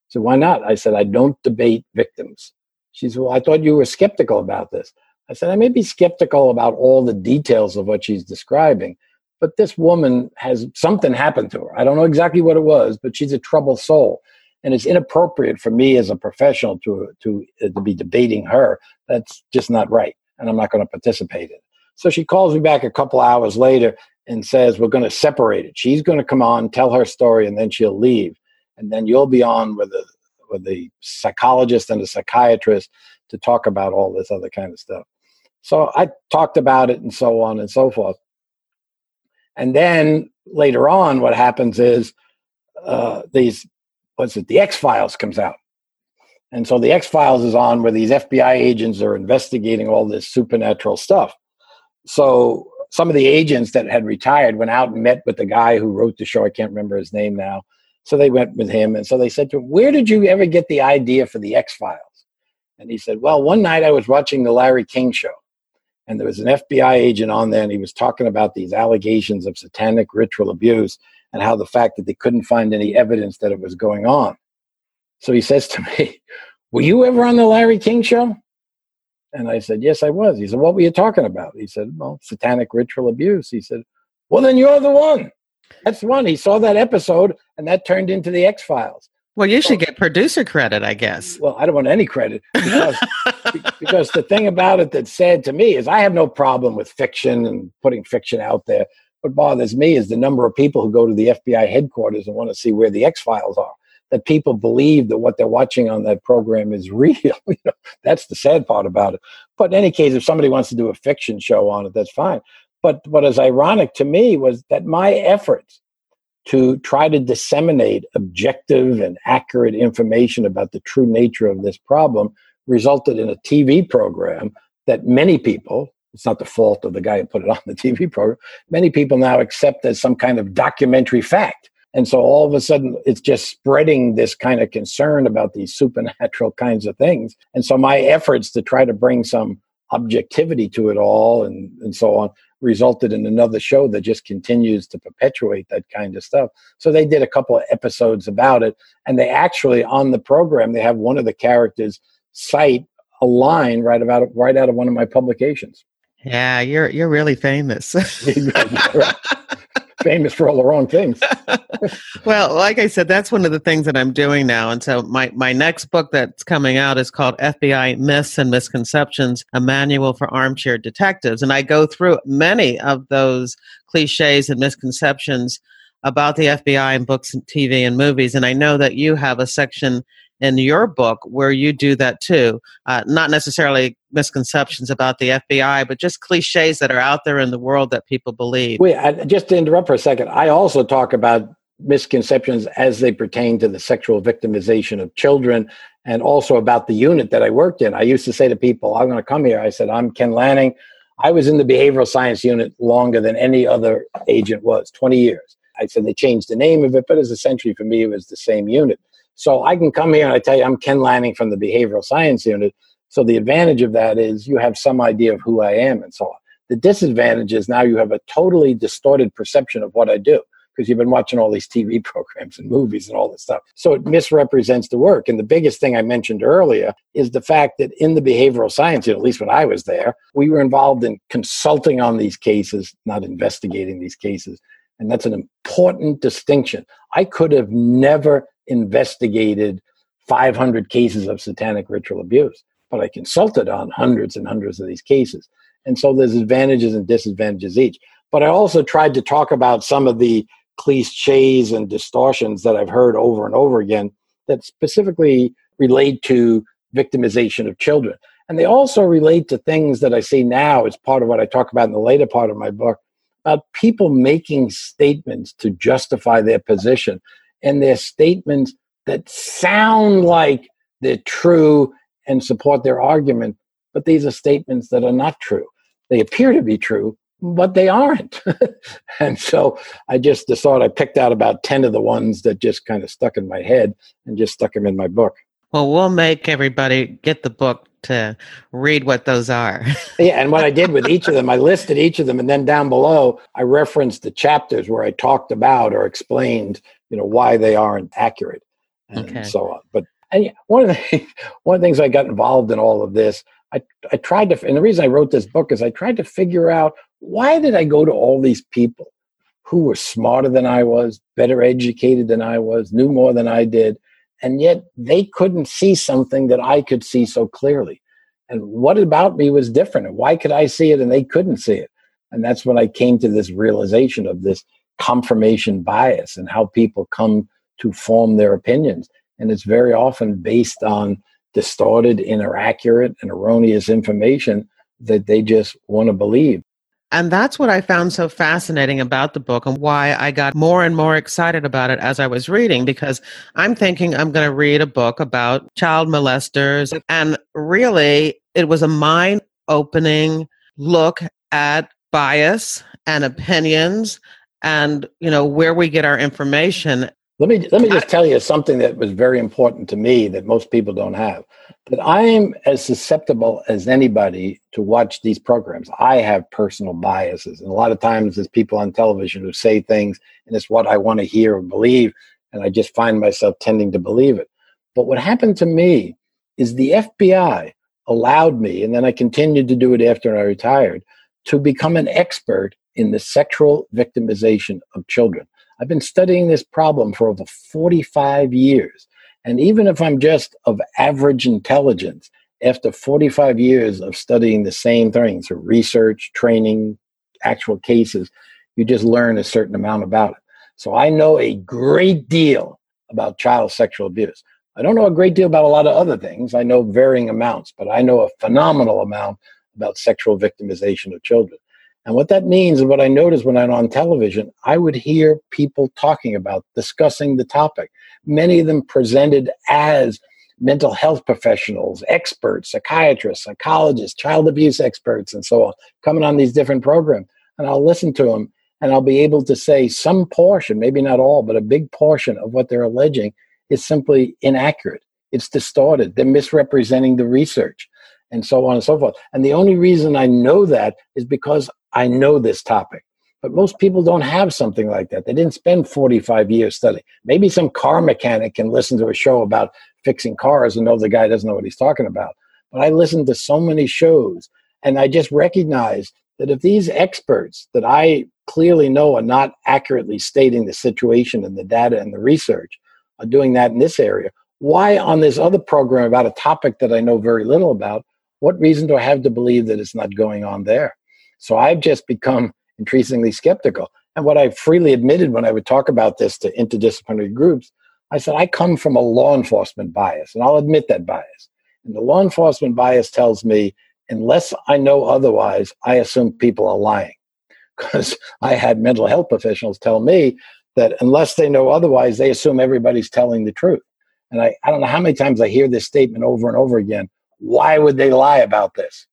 So why not? I said, I don't debate victims. She said, Well, I thought you were skeptical about this. I said, I may be skeptical about all the details of what she's describing, but this woman has something happened to her. I don't know exactly what it was, but she's a troubled soul and it's inappropriate for me as a professional to to uh, to be debating her. That's just not right, and I'm not going to participate in it. So she calls me back a couple hours later and says, "We're going to separate it. She's going to come on, tell her story, and then she'll leave, and then you'll be on with a with the psychologist and the psychiatrist to talk about all this other kind of stuff." So I talked about it and so on and so forth. And then later on, what happens is uh, these what's it? The X Files comes out. And so the X Files is on where these FBI agents are investigating all this supernatural stuff. So some of the agents that had retired went out and met with the guy who wrote the show. I can't remember his name now. So they went with him. And so they said to him, Where did you ever get the idea for the X Files? And he said, Well, one night I was watching the Larry King show. And there was an FBI agent on there, and he was talking about these allegations of satanic ritual abuse and how the fact that they couldn't find any evidence that it was going on. So he says to me, *laughs* Were you ever on the Larry King show? And I said, Yes, I was. He said, What were you talking about? He said, Well, satanic ritual abuse. He said, Well, then you're the one. That's the one. He saw that episode and that turned into the X Files. Well, you should get producer credit, I guess. Well, I don't want any credit because, because the thing about it that's sad to me is I have no problem with fiction and putting fiction out there. What bothers me is the number of people who go to the FBI headquarters and want to see where the X Files are. That people believe that what they're watching on that program is *laughs* real. you know, that's the sad part about it. But in any case, if somebody wants to do a fiction show on it, that's fine. But what is ironic to me was that my efforts to try to disseminate objective and accurate information about the true nature of this problem resulted in a TV program that many people, it's not the fault of the guy who put it on the *laughs* TV program, many people now accept as some kind of documentary fact. And so all of a sudden, it's just spreading this kind of concern about these supernatural *laughs* kinds of things. And so my efforts to try to bring some objectivity to it all and, and so on resulted in another show that just continues to perpetuate that kind of stuff. So they did a couple of episodes about it, and they actually on the program they have one of the characters cite a line right about right out of one of my publications. Yeah, you're you're really famous. *laughs* famous for all the wrong things. *laughs* well, like I said, that's one of the things that I'm doing now. And so my, my next book that's coming out is called FBI Myths and Misconceptions, a manual for armchair detectives. And I go through many of those cliches and misconceptions about the FBI in books and TV and movies. And I know that you have a section in your book where you do that too. Uh, not necessarily misconceptions about the FBI, but just cliches that are out there in the world that people believe. Wait, I, just to interrupt for a second, I also talk about misconceptions as they pertain to the sexual victimization of children and also about the unit that I worked in. I used to say to people, I'm going to come here. I said, I'm Ken Lanning. I was in the behavioral science unit longer than any other agent was, 20 years. I said they changed the name of it, but as essentially for me, it was the same unit. So I can come here and I tell you, I'm Ken Lanning from the Behavioral Science Unit. So the advantage of that is you have some idea of who I am and so on. The disadvantage is now you have a totally distorted perception of what I do because you've been watching all these TV *laughs* programs and movies and all this stuff. So it misrepresents the work. And the biggest thing I mentioned earlier is the fact that in the behavioral science, at least when I was there, we were involved in consulting on these cases, not investigating these cases. And that's an important distinction. I could have never investigated 500 cases of satanic ritual abuse, but I consulted on hundreds and hundreds of these cases. And so there's advantages and disadvantages each. But I also tried to talk about some of the cliches and distortions that I've heard over and over again that specifically relate to victimization of children. And they also relate to things that I see now as part of what I talk about in the later part of my book about people making statements to justify their position and their statements that sound like they're true and support their argument, but these are statements that are not true. They appear to be true, but they aren't. *laughs* and so I just thought I picked out about 10 of the ones that just kind of stuck in my head and just stuck them in my book. Well, we'll make everybody get the book to read what those are. *laughs* yeah, and what I did with each of them, I listed each of them, and then down below, I referenced the chapters where I talked about or explained you know why they aren't accurate and okay. so on. But and one of the *laughs* one of the things I got involved in all of this, I I tried to, and the reason I wrote this book is I tried to figure out why did I go to all these people who were smarter than I was, better educated than I was, knew more than I did, and yet they couldn't see something that I could see so clearly. And what about me was different? And why could I see it and they couldn't see it? And that's when I came to this realization of this confirmation bias and how people come to form their opinions. And it's very often based on distorted, inaccurate, and erroneous information that they just want to believe. And that's what I found so fascinating about the book and why I got more and more excited about it as I was reading because I'm thinking I'm going to read a book about child molesters. And really, it was a mind opening look at bias and opinions and you know where we get our information. Let me let me just tell you something that was very important to me that most people don't have that i am as susceptible as anybody to watch these programs. I have personal biases and a lot of times there's people on television who say things and it's what i want to hear or believe and i just find myself tending to believe it. But what happened to me is the fbi allowed me and then i continued to do it after i retired to become an expert in the sexual victimization of children. I've been studying this problem for over 45 years. And even if I'm just of average intelligence, after 45 years of studying the same things, so research, training, actual cases, you just learn a certain amount about it. So I know a great deal about child sexual abuse. I don't know a great deal about a lot of other things. I know varying amounts, but I know a phenomenal amount about sexual victimization of children. And what that means and what I noticed when I'm on television, I would hear people talking about, discussing the topic. Many of them presented as mental health professionals, experts, psychiatrists, psychologists, child abuse experts, and so on, coming on these different programs. And I'll listen to them and I'll be able to say some portion, maybe not all, but a big portion of what they're alleging is simply inaccurate. It's distorted. They're misrepresenting the research and so on and so forth. And the only reason I know that is because I know this topic. But most people don't have something like that. They didn't spend 45 years studying. Maybe some car mechanic can listen to a show about fixing cars and know the guy doesn't know what he's talking about. But I listen to so many shows and I just recognize that if these experts that I clearly know are not accurately stating the situation and the data and the research are doing that in this area, why on this other program about a topic that I know very little about, what reason do I have to believe that it's not going on there? So I've just become increasingly skeptical. And what I freely admitted when I would talk about this to interdisciplinary groups, I said, I come from a law enforcement bias, and I'll admit that bias. And the law enforcement bias tells me, unless I know otherwise, I assume people are lying. *laughs* Because I had mental health professionals tell me that unless they know otherwise, they assume everybody's telling the truth. And I, I don't know how many times I hear this statement over and over again. Why would they lie about this?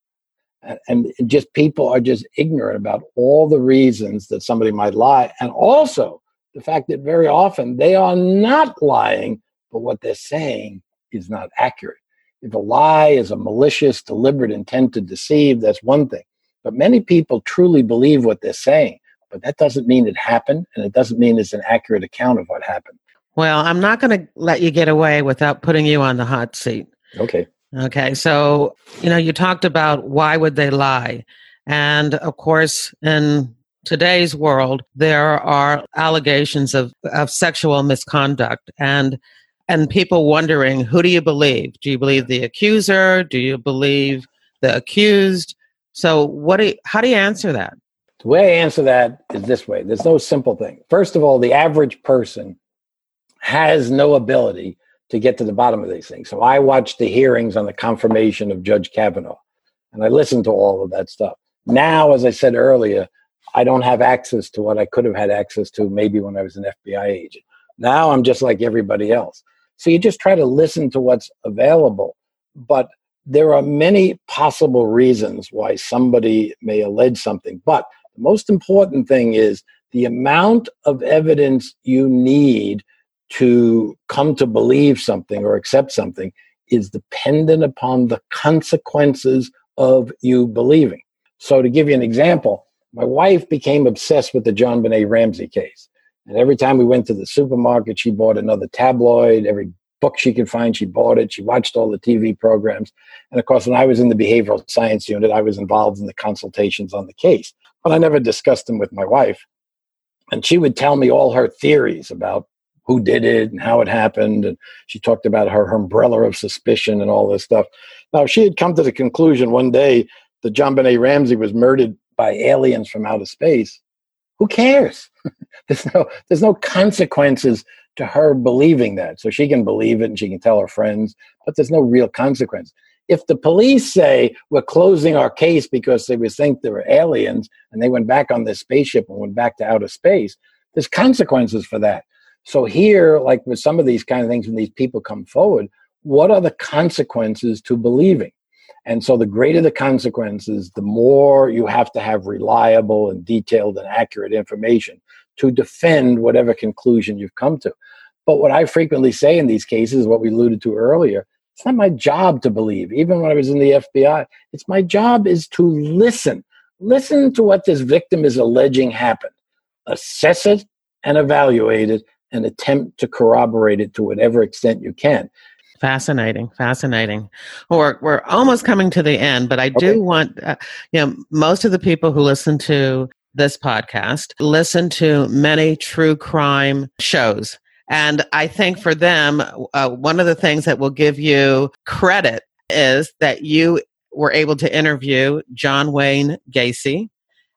And, just people are just ignorant about all the reasons that somebody might lie. And also the fact that very often they are not lying, but what they're saying is not accurate. If a lie is a malicious, deliberate intent to deceive, that's one thing. But many people truly believe what they're saying, but that doesn't mean it happened, and it doesn't mean it's an accurate account of what happened. Well, I'm not going to let you get away without putting you on the hot seat. Okay. Okay. So, you know, you talked about why would they lie? And of course, in today's world, there are allegations of, of sexual misconduct and and people wondering who do you believe? Do you believe the accuser? Do you believe the accused? So what do you, how do you answer that? The way I answer that is this way. There's no simple thing. First of all, the average person has no ability to get to the bottom of these things. So I watched the hearings on the confirmation of Judge Kavanaugh and I listened to all of that stuff. Now, as I said earlier, I don't have access to what I could have had access to maybe when I was an FBI agent. Now I'm just like everybody else. So you just try to listen to what's available. But there are many possible reasons why somebody may allege something. But the most important thing is the amount of evidence you need to come to believe something or accept something is dependent upon the consequences of you believing. So, to give you an example, my wife became obsessed with the JonBenét Ramsey case. And every time we went to the supermarket, she bought another tabloid. Every book she could find, she bought it. She watched all the TV programs. And of course, when I was in the behavioral science unit, I was involved in the consultations on the case. But I never discussed them with my wife. And she would tell me all her theories about who did it and how it happened. And she talked about her, her umbrella of suspicion and all this stuff. Now, she had come to the conclusion one day that JonBenét Ramsey was murdered by aliens from outer space. Who cares? *laughs* there's no there's no consequences to her believing that. So she can believe it and she can tell her friends, but there's no real consequence. If the police say we're closing our case because they would think there were aliens and they went back on this spaceship and went back to outer space, there's consequences for that. So here, like with some of these kind of things, when these people come forward, what are the consequences to believing? And so the greater the consequences, the more you have to have reliable and detailed and accurate information to defend whatever conclusion you've come to. But what I frequently say in these cases, what we alluded to earlier, it's not my job to believe. Even when I was in the FBI, it's my job is to listen. Listen to what this victim is alleging happened. Assess it and evaluate it and attempt to corroborate it to whatever extent you can. Fascinating, fascinating. We're we're almost coming to the end, but I okay. do want uh, you know most of the people who listen to this podcast listen to many true crime shows, And I think for them, uh, one of the things that will give you credit is that you were able to interview John Wayne Gacy.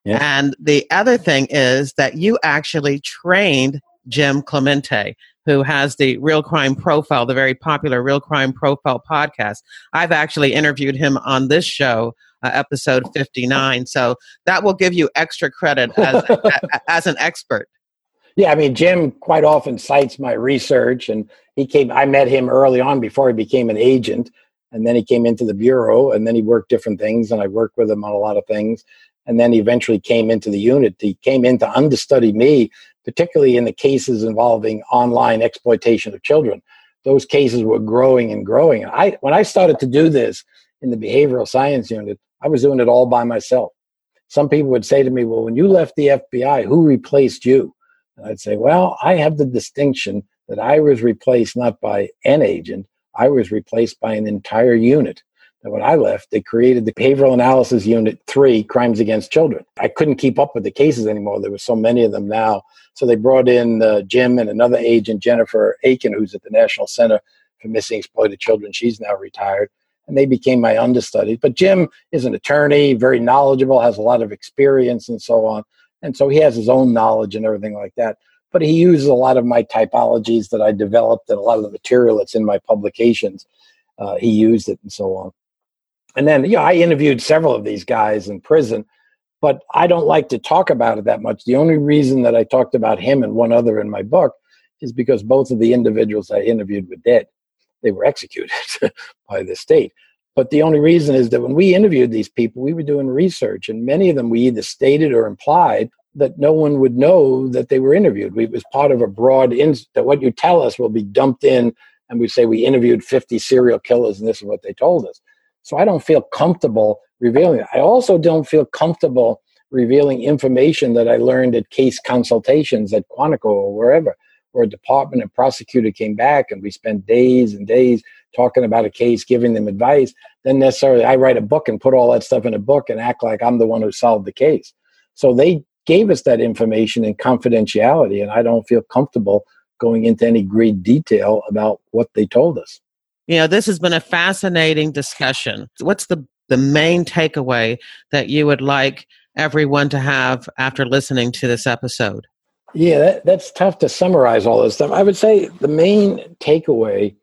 Yeah. And the other thing is that you actually trained Jim Clemente, who has the Real Crime Profile, the very popular Real Crime Profile podcast. I've actually interviewed him on this show, uh, episode 59. So that will give you extra credit as, *laughs* as an expert. Yeah, I mean, Jim quite often cites my research, and he came. I met him early on before he became an agent, and then he came into the bureau, and then he worked different things, and I worked with him on a lot of things, and then he eventually came into the unit. He came in to understudy me particularly in the cases involving online exploitation of children. Those cases were growing and growing. And I, when I started to do this in the behavioral science unit, I was doing it all by myself. Some people would say to me, Well, when you left the FBI, who replaced you? And I'd say, Well, I have the distinction that I was replaced not by an agent, I was replaced by an entire unit when I left, they created the Behavioral Analysis Unit 3, Crimes Against Children. I couldn't keep up with the cases anymore. There were so many of them now. So they brought in uh, Jim and another agent, Jennifer Aiken, who's at the National Center for Missing Exploited Children. She's now retired. And they became my understudies. But Jim is an attorney, very knowledgeable, has a lot of experience and so on. And so he has his own knowledge and everything like that. But he uses a lot of my typologies that I developed and a lot of the material that's in my publications. Uh, he used it and so on and then you know i interviewed several of these guys in prison but i don't like to talk about it that much. The only reason that i talked about him and one other in my book is because both of the individuals i interviewed were dead. They were *laughs* executed by the state. But the only reason is that when we interviewed these people we were doing research and many of them we either stated or implied that no one would know that they were interviewed. We, it was part of a broad in that what you tell us will be dumped in and we say we interviewed 50 serial killers and this is what they told us so I don't feel comfortable revealing. I also don't feel comfortable revealing information that I learned at case consultations at Quantico or wherever, where a department and prosecutor came back and we spent days and days talking about a case, giving them advice. Then necessarily I write a book and put all that stuff in a book and act like I'm the one who solved the case. So they gave us that information in confidentiality, and I don't feel comfortable going into any great detail about what they told us. You know, this has been a fascinating discussion. What's the, the main takeaway that you would like everyone to have after listening to this episode? Yeah, that, that's tough to summarize all this stuff. I would say the main takeaway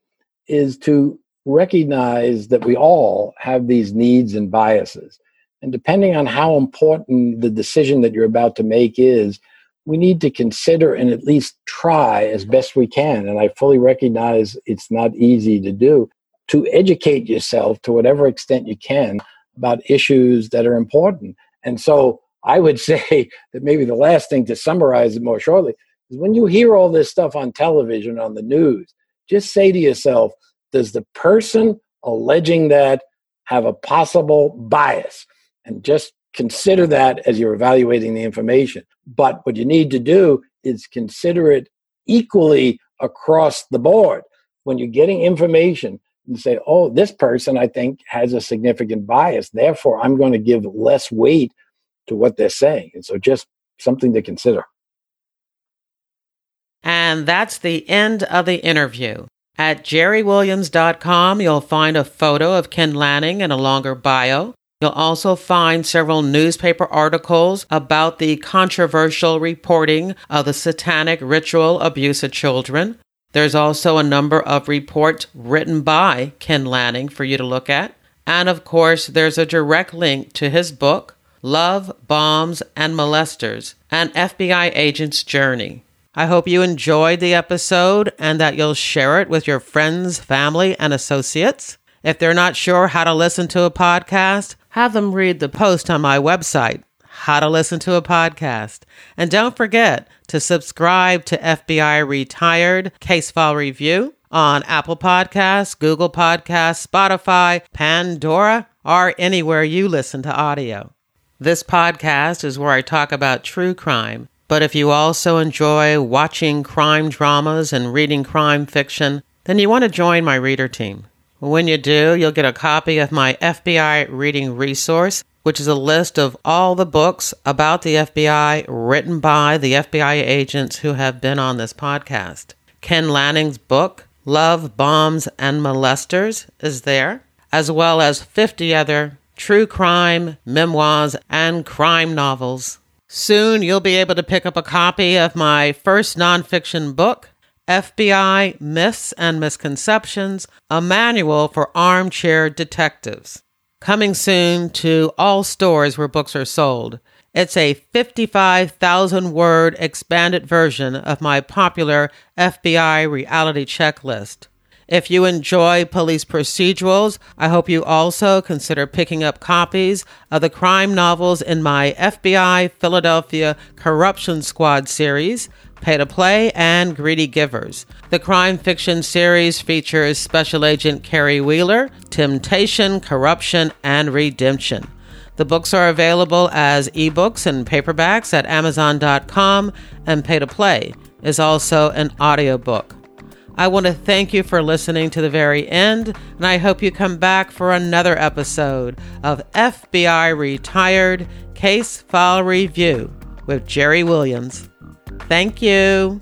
is to recognize that we all have these needs and biases. And depending on how important the decision that you're about to make is, we need to consider and at least try as best we can. And I fully recognize it's not easy to do to educate yourself to whatever extent you can about issues that are important. And so I would *laughs* say that maybe the last thing to summarize it more shortly is when you hear all this stuff on television, on the news, just say to yourself, does the person alleging that have a possible bias? And just consider that as you're evaluating the information. But what you need to do is consider it equally across the board. When you're getting information, and say, oh, this person I think has a significant bias. Therefore, I'm going to give less weight to what they're saying. And so just something to consider. And that's the end of the interview. At jerrywilliams.com, you'll find a photo of Ken Lanning and a longer bio. You'll also find several newspaper articles about the controversial reporting of the satanic ritual abuse of children. There's also a number of reports written by Ken Lanning for you to look at. And of course, there's a direct link to his book, Love, Bombs, and Molesters An FBI Agent's Journey. I hope you enjoyed the episode and that you'll share it with your friends, family, and associates. If they're not sure how to listen to a podcast, have them read the post on my website, How to Listen to a Podcast. And don't forget to subscribe to FBI Retired Case File Review on Apple Podcasts, Google Podcasts, Spotify, Pandora, or anywhere you listen to audio. This podcast is where I talk about true crime. But if you also enjoy watching crime dramas and reading crime fiction, then you want to join my reader team. When you do, you'll get a copy of my FBI reading resource, which is a list of all the books about the FBI written by the FBI agents who have been on this podcast. Ken Lanning's book, Love, Bombs, and Molesters, is there, as well as 50 other true crime, memoirs, and crime novels. Soon you'll be able to pick up a copy of my first nonfiction book, FBI Myths and Misconceptions A Manual for Armchair Detectives. Coming soon to all stores where books are sold. It's a 55,000 word expanded version of my popular FBI reality checklist. If you enjoy police procedurals, I hope you also consider picking up copies of the crime novels in my FBI Philadelphia Corruption Squad series, Pay to Play, and Greedy Givers. The crime fiction series features Special Agent Carrie Wheeler, Temptation, Corruption, and Redemption. The books are available as ebooks and paperbacks at Amazon.com, and Pay to Play is also an audiobook. I want to thank you for listening to the very end, and I hope you come back for another episode of FBI Retired Case File Review with Jerry Williams. Thank you.